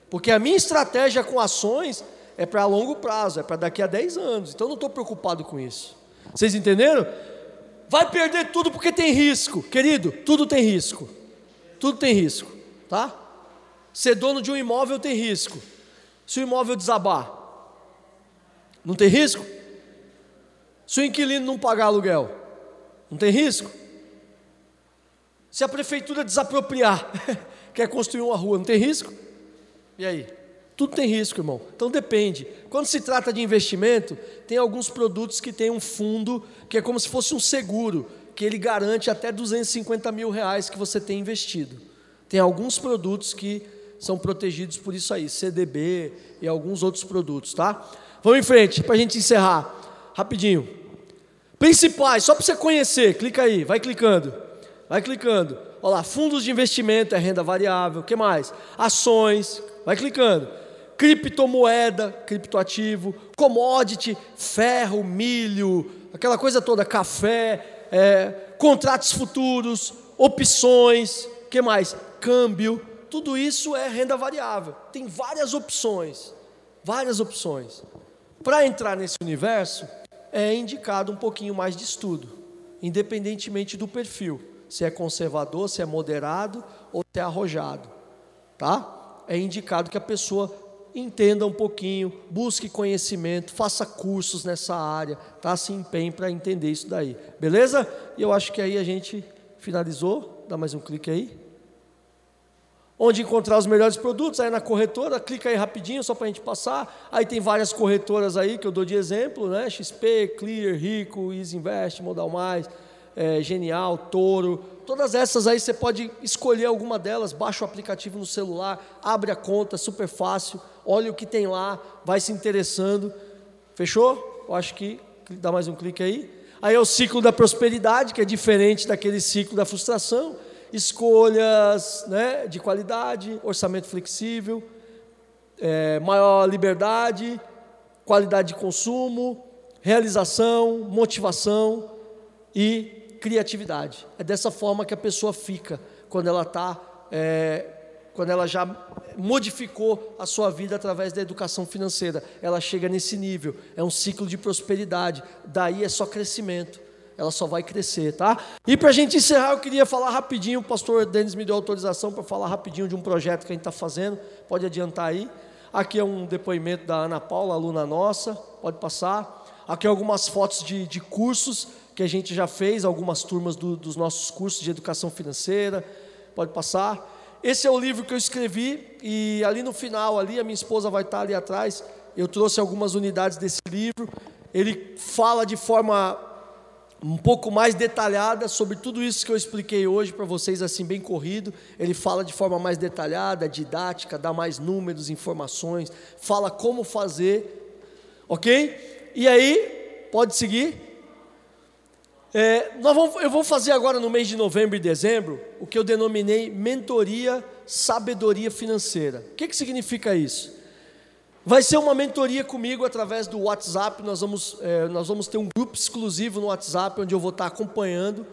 Porque a minha estratégia com ações é para longo prazo, é para daqui a 10 anos. Então eu não estou preocupado com isso. Vocês entenderam? Vai perder tudo porque tem risco. Querido, tudo tem risco. Tudo tem risco, tá? Ser dono de um imóvel tem risco. Se o imóvel desabar, não tem risco? Se o inquilino não pagar aluguel, não tem risco? Se a prefeitura desapropriar, quer construir uma rua, não tem risco? E aí? Tudo tem risco, irmão. Então depende. Quando se trata de investimento, tem alguns produtos que tem um fundo que é como se fosse um seguro, que ele garante até 250 mil reais que você tem investido. Tem alguns produtos que são protegidos por isso aí, CDB e alguns outros produtos, tá? Vamos em frente, para a gente encerrar, rapidinho. Principais, só para você conhecer, clica aí, vai clicando, vai clicando. Olha lá, fundos de investimento é renda variável, o que mais? Ações, vai clicando. Criptomoeda, criptoativo, commodity, ferro, milho, aquela coisa toda, café, é, contratos futuros, opções, que mais? Câmbio, tudo isso é renda variável. Tem várias opções, várias opções. Para entrar nesse universo, é indicado um pouquinho mais de estudo, independentemente do perfil, se é conservador, se é moderado ou se é arrojado, tá? É indicado que a pessoa entenda um pouquinho, busque conhecimento, faça cursos nessa área, tá? Se empenhe para entender isso daí, beleza? E eu acho que aí a gente finalizou. Dá mais um clique aí onde encontrar os melhores produtos, aí na corretora, clica aí rapidinho só para a gente passar. Aí tem várias corretoras aí que eu dou de exemplo, né? XP, Clear, Rico, Easy Invest, Modal Mais, é, Genial, Toro. Todas essas aí você pode escolher alguma delas, baixa o aplicativo no celular, abre a conta, super fácil, olha o que tem lá, vai se interessando. Fechou? Eu acho que dá mais um clique aí. Aí é o ciclo da prosperidade, que é diferente daquele ciclo da frustração escolhas né, de qualidade, orçamento flexível, é, maior liberdade, qualidade de consumo, realização, motivação e criatividade. É dessa forma que a pessoa fica quando ela está, é, quando ela já modificou a sua vida através da educação financeira. Ela chega nesse nível. É um ciclo de prosperidade. Daí é só crescimento ela só vai crescer, tá? E para a gente encerrar, eu queria falar rapidinho, o pastor Denis me deu autorização para falar rapidinho de um projeto que a gente está fazendo, pode adiantar aí. Aqui é um depoimento da Ana Paula, aluna nossa, pode passar. Aqui algumas fotos de, de cursos que a gente já fez, algumas turmas do, dos nossos cursos de educação financeira, pode passar. Esse é o livro que eu escrevi e ali no final, ali a minha esposa vai estar ali atrás. Eu trouxe algumas unidades desse livro. Ele fala de forma um pouco mais detalhada sobre tudo isso que eu expliquei hoje para vocês, assim, bem corrido. Ele fala de forma mais detalhada, didática, dá mais números, informações, fala como fazer, ok? E aí, pode seguir. É, nós vamos, eu vou fazer agora no mês de novembro e dezembro o que eu denominei mentoria sabedoria financeira. O que, que significa isso? Vai ser uma mentoria comigo através do WhatsApp. Nós vamos, é, nós vamos ter um grupo exclusivo no WhatsApp onde eu vou estar acompanhando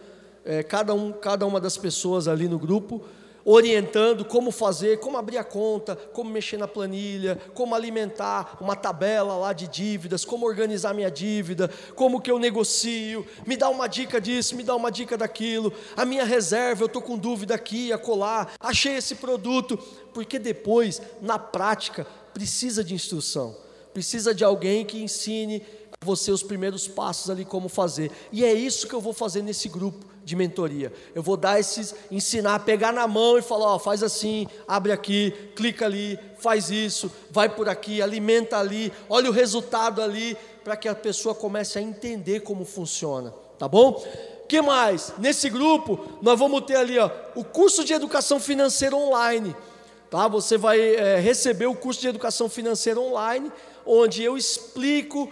é, cada, um, cada uma das pessoas ali no grupo, orientando como fazer, como abrir a conta, como mexer na planilha, como alimentar uma tabela lá de dívidas, como organizar minha dívida, como que eu negocio, me dá uma dica disso, me dá uma dica daquilo, a minha reserva, eu estou com dúvida aqui, acolá, achei esse produto, porque depois, na prática, precisa de instrução, precisa de alguém que ensine você os primeiros passos ali como fazer. E é isso que eu vou fazer nesse grupo de mentoria. Eu vou dar esses, ensinar, pegar na mão e falar, ó, faz assim, abre aqui, clica ali, faz isso, vai por aqui, alimenta ali, olha o resultado ali, para que a pessoa comece a entender como funciona, tá bom? Que mais? Nesse grupo nós vamos ter ali, ó, o curso de educação financeira online. Tá? Você vai é, receber o curso de educação financeira online, onde eu explico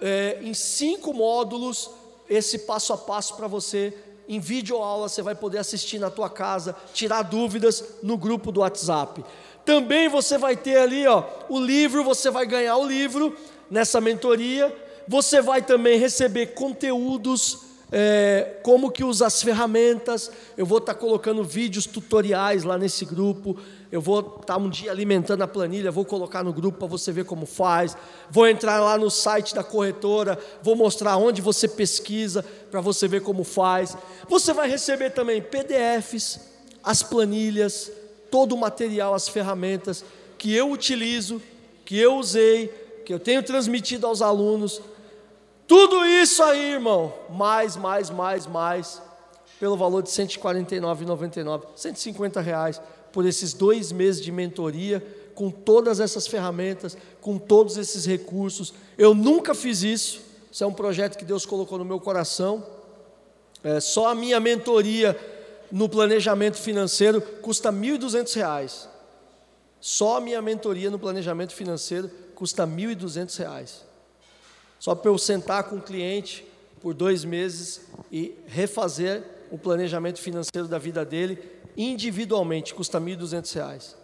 é, em cinco módulos esse passo a passo para você. Em vídeo aula você vai poder assistir na tua casa, tirar dúvidas no grupo do WhatsApp. Também você vai ter ali ó, o livro, você vai ganhar o livro nessa mentoria. Você vai também receber conteúdos é, como que usa as ferramentas. Eu vou estar tá colocando vídeos tutoriais lá nesse grupo. Eu vou estar tá um dia alimentando a planilha, vou colocar no grupo para você ver como faz. Vou entrar lá no site da corretora, vou mostrar onde você pesquisa para você ver como faz. Você vai receber também PDFs, as planilhas, todo o material, as ferramentas que eu utilizo, que eu usei, que eu tenho transmitido aos alunos tudo isso aí, irmão, mais, mais, mais, mais, pelo valor de R$ 149,99, 150 reais por esses dois meses de mentoria, com todas essas ferramentas, com todos esses recursos. Eu nunca fiz isso. Isso é um projeto que Deus colocou no meu coração. É, só a minha mentoria no planejamento financeiro custa R$ 1.200. Só a minha mentoria no planejamento financeiro custa R$ 1.200. Só para eu sentar com o cliente por dois meses e refazer o planejamento financeiro da vida dele individualmente, custa R$ 1.200.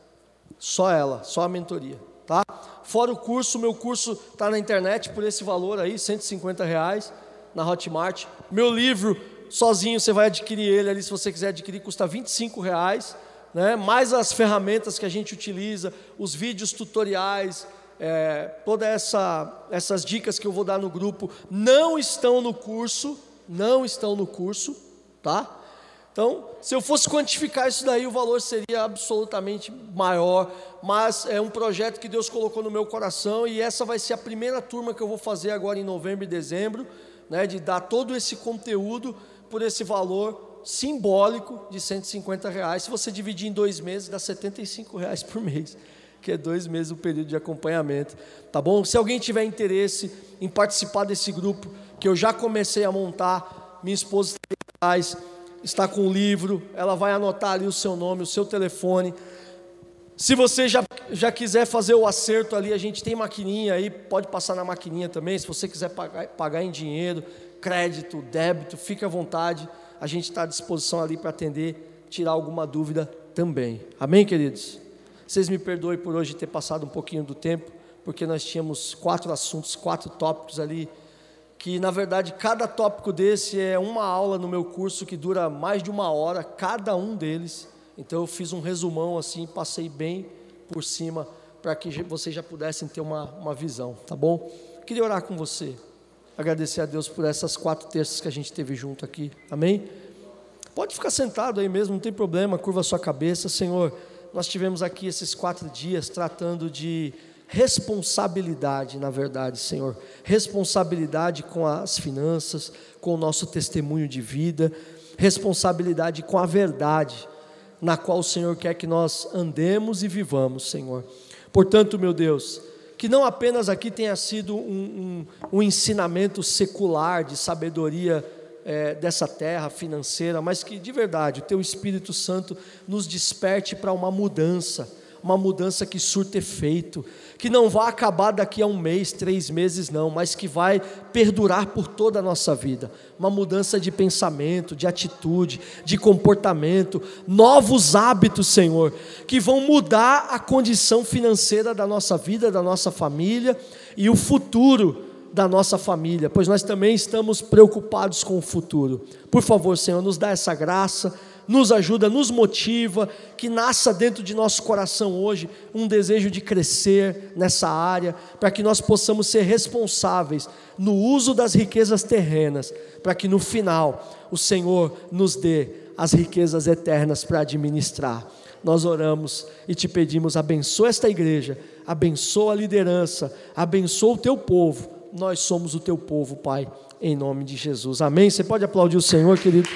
Só ela, só a mentoria. Tá? Fora o curso, meu curso está na internet por esse valor aí, 150 reais na Hotmart. Meu livro, sozinho você vai adquirir ele ali, se você quiser adquirir, custa 25 reais. Né? Mais as ferramentas que a gente utiliza, os vídeos tutoriais, é, todas essa, essas dicas que eu vou dar no grupo não estão no curso, não estão no curso, tá? Então, se eu fosse quantificar isso daí, o valor seria absolutamente maior, mas é um projeto que Deus colocou no meu coração e essa vai ser a primeira turma que eu vou fazer agora em novembro e dezembro, né, de dar todo esse conteúdo por esse valor simbólico de 150 reais. Se você dividir em dois meses, dá 75 reais por mês que é dois meses o período de acompanhamento, tá bom? Se alguém tiver interesse em participar desse grupo, que eu já comecei a montar, minha esposa está com o livro, ela vai anotar ali o seu nome, o seu telefone. Se você já, já quiser fazer o acerto ali, a gente tem maquininha aí, pode passar na maquininha também. Se você quiser pagar, pagar em dinheiro, crédito, débito, fique à vontade. A gente está à disposição ali para atender, tirar alguma dúvida também. Amém, queridos? Vocês me perdoem por hoje ter passado um pouquinho do tempo, porque nós tínhamos quatro assuntos, quatro tópicos ali, que na verdade cada tópico desse é uma aula no meu curso que dura mais de uma hora, cada um deles. Então eu fiz um resumão assim, passei bem por cima, para que vocês já pudessem ter uma, uma visão, tá bom? Queria orar com você, agradecer a Deus por essas quatro terças que a gente teve junto aqui, amém? Pode ficar sentado aí mesmo, não tem problema, curva sua cabeça, Senhor nós tivemos aqui esses quatro dias tratando de responsabilidade, na verdade, Senhor. Responsabilidade com as finanças, com o nosso testemunho de vida, responsabilidade com a verdade, na qual o Senhor quer que nós andemos e vivamos, Senhor. Portanto, meu Deus, que não apenas aqui tenha sido um, um, um ensinamento secular de sabedoria é, dessa terra financeira, mas que de verdade o Teu Espírito Santo nos desperte para uma mudança, uma mudança que surte efeito, que não vai acabar daqui a um mês, três meses, não, mas que vai perdurar por toda a nossa vida. Uma mudança de pensamento, de atitude, de comportamento, novos hábitos, Senhor, que vão mudar a condição financeira da nossa vida, da nossa família e o futuro da nossa família, pois nós também estamos preocupados com o futuro. Por favor, Senhor, nos dá essa graça nos ajuda, nos motiva, que nasça dentro de nosso coração hoje um desejo de crescer nessa área, para que nós possamos ser responsáveis no uso das riquezas terrenas, para que no final o Senhor nos dê as riquezas eternas para administrar. Nós oramos e te pedimos: abençoa esta igreja, abençoa a liderança, abençoa o teu povo. Nós somos o teu povo, Pai, em nome de Jesus. Amém. Você pode aplaudir o Senhor, querido.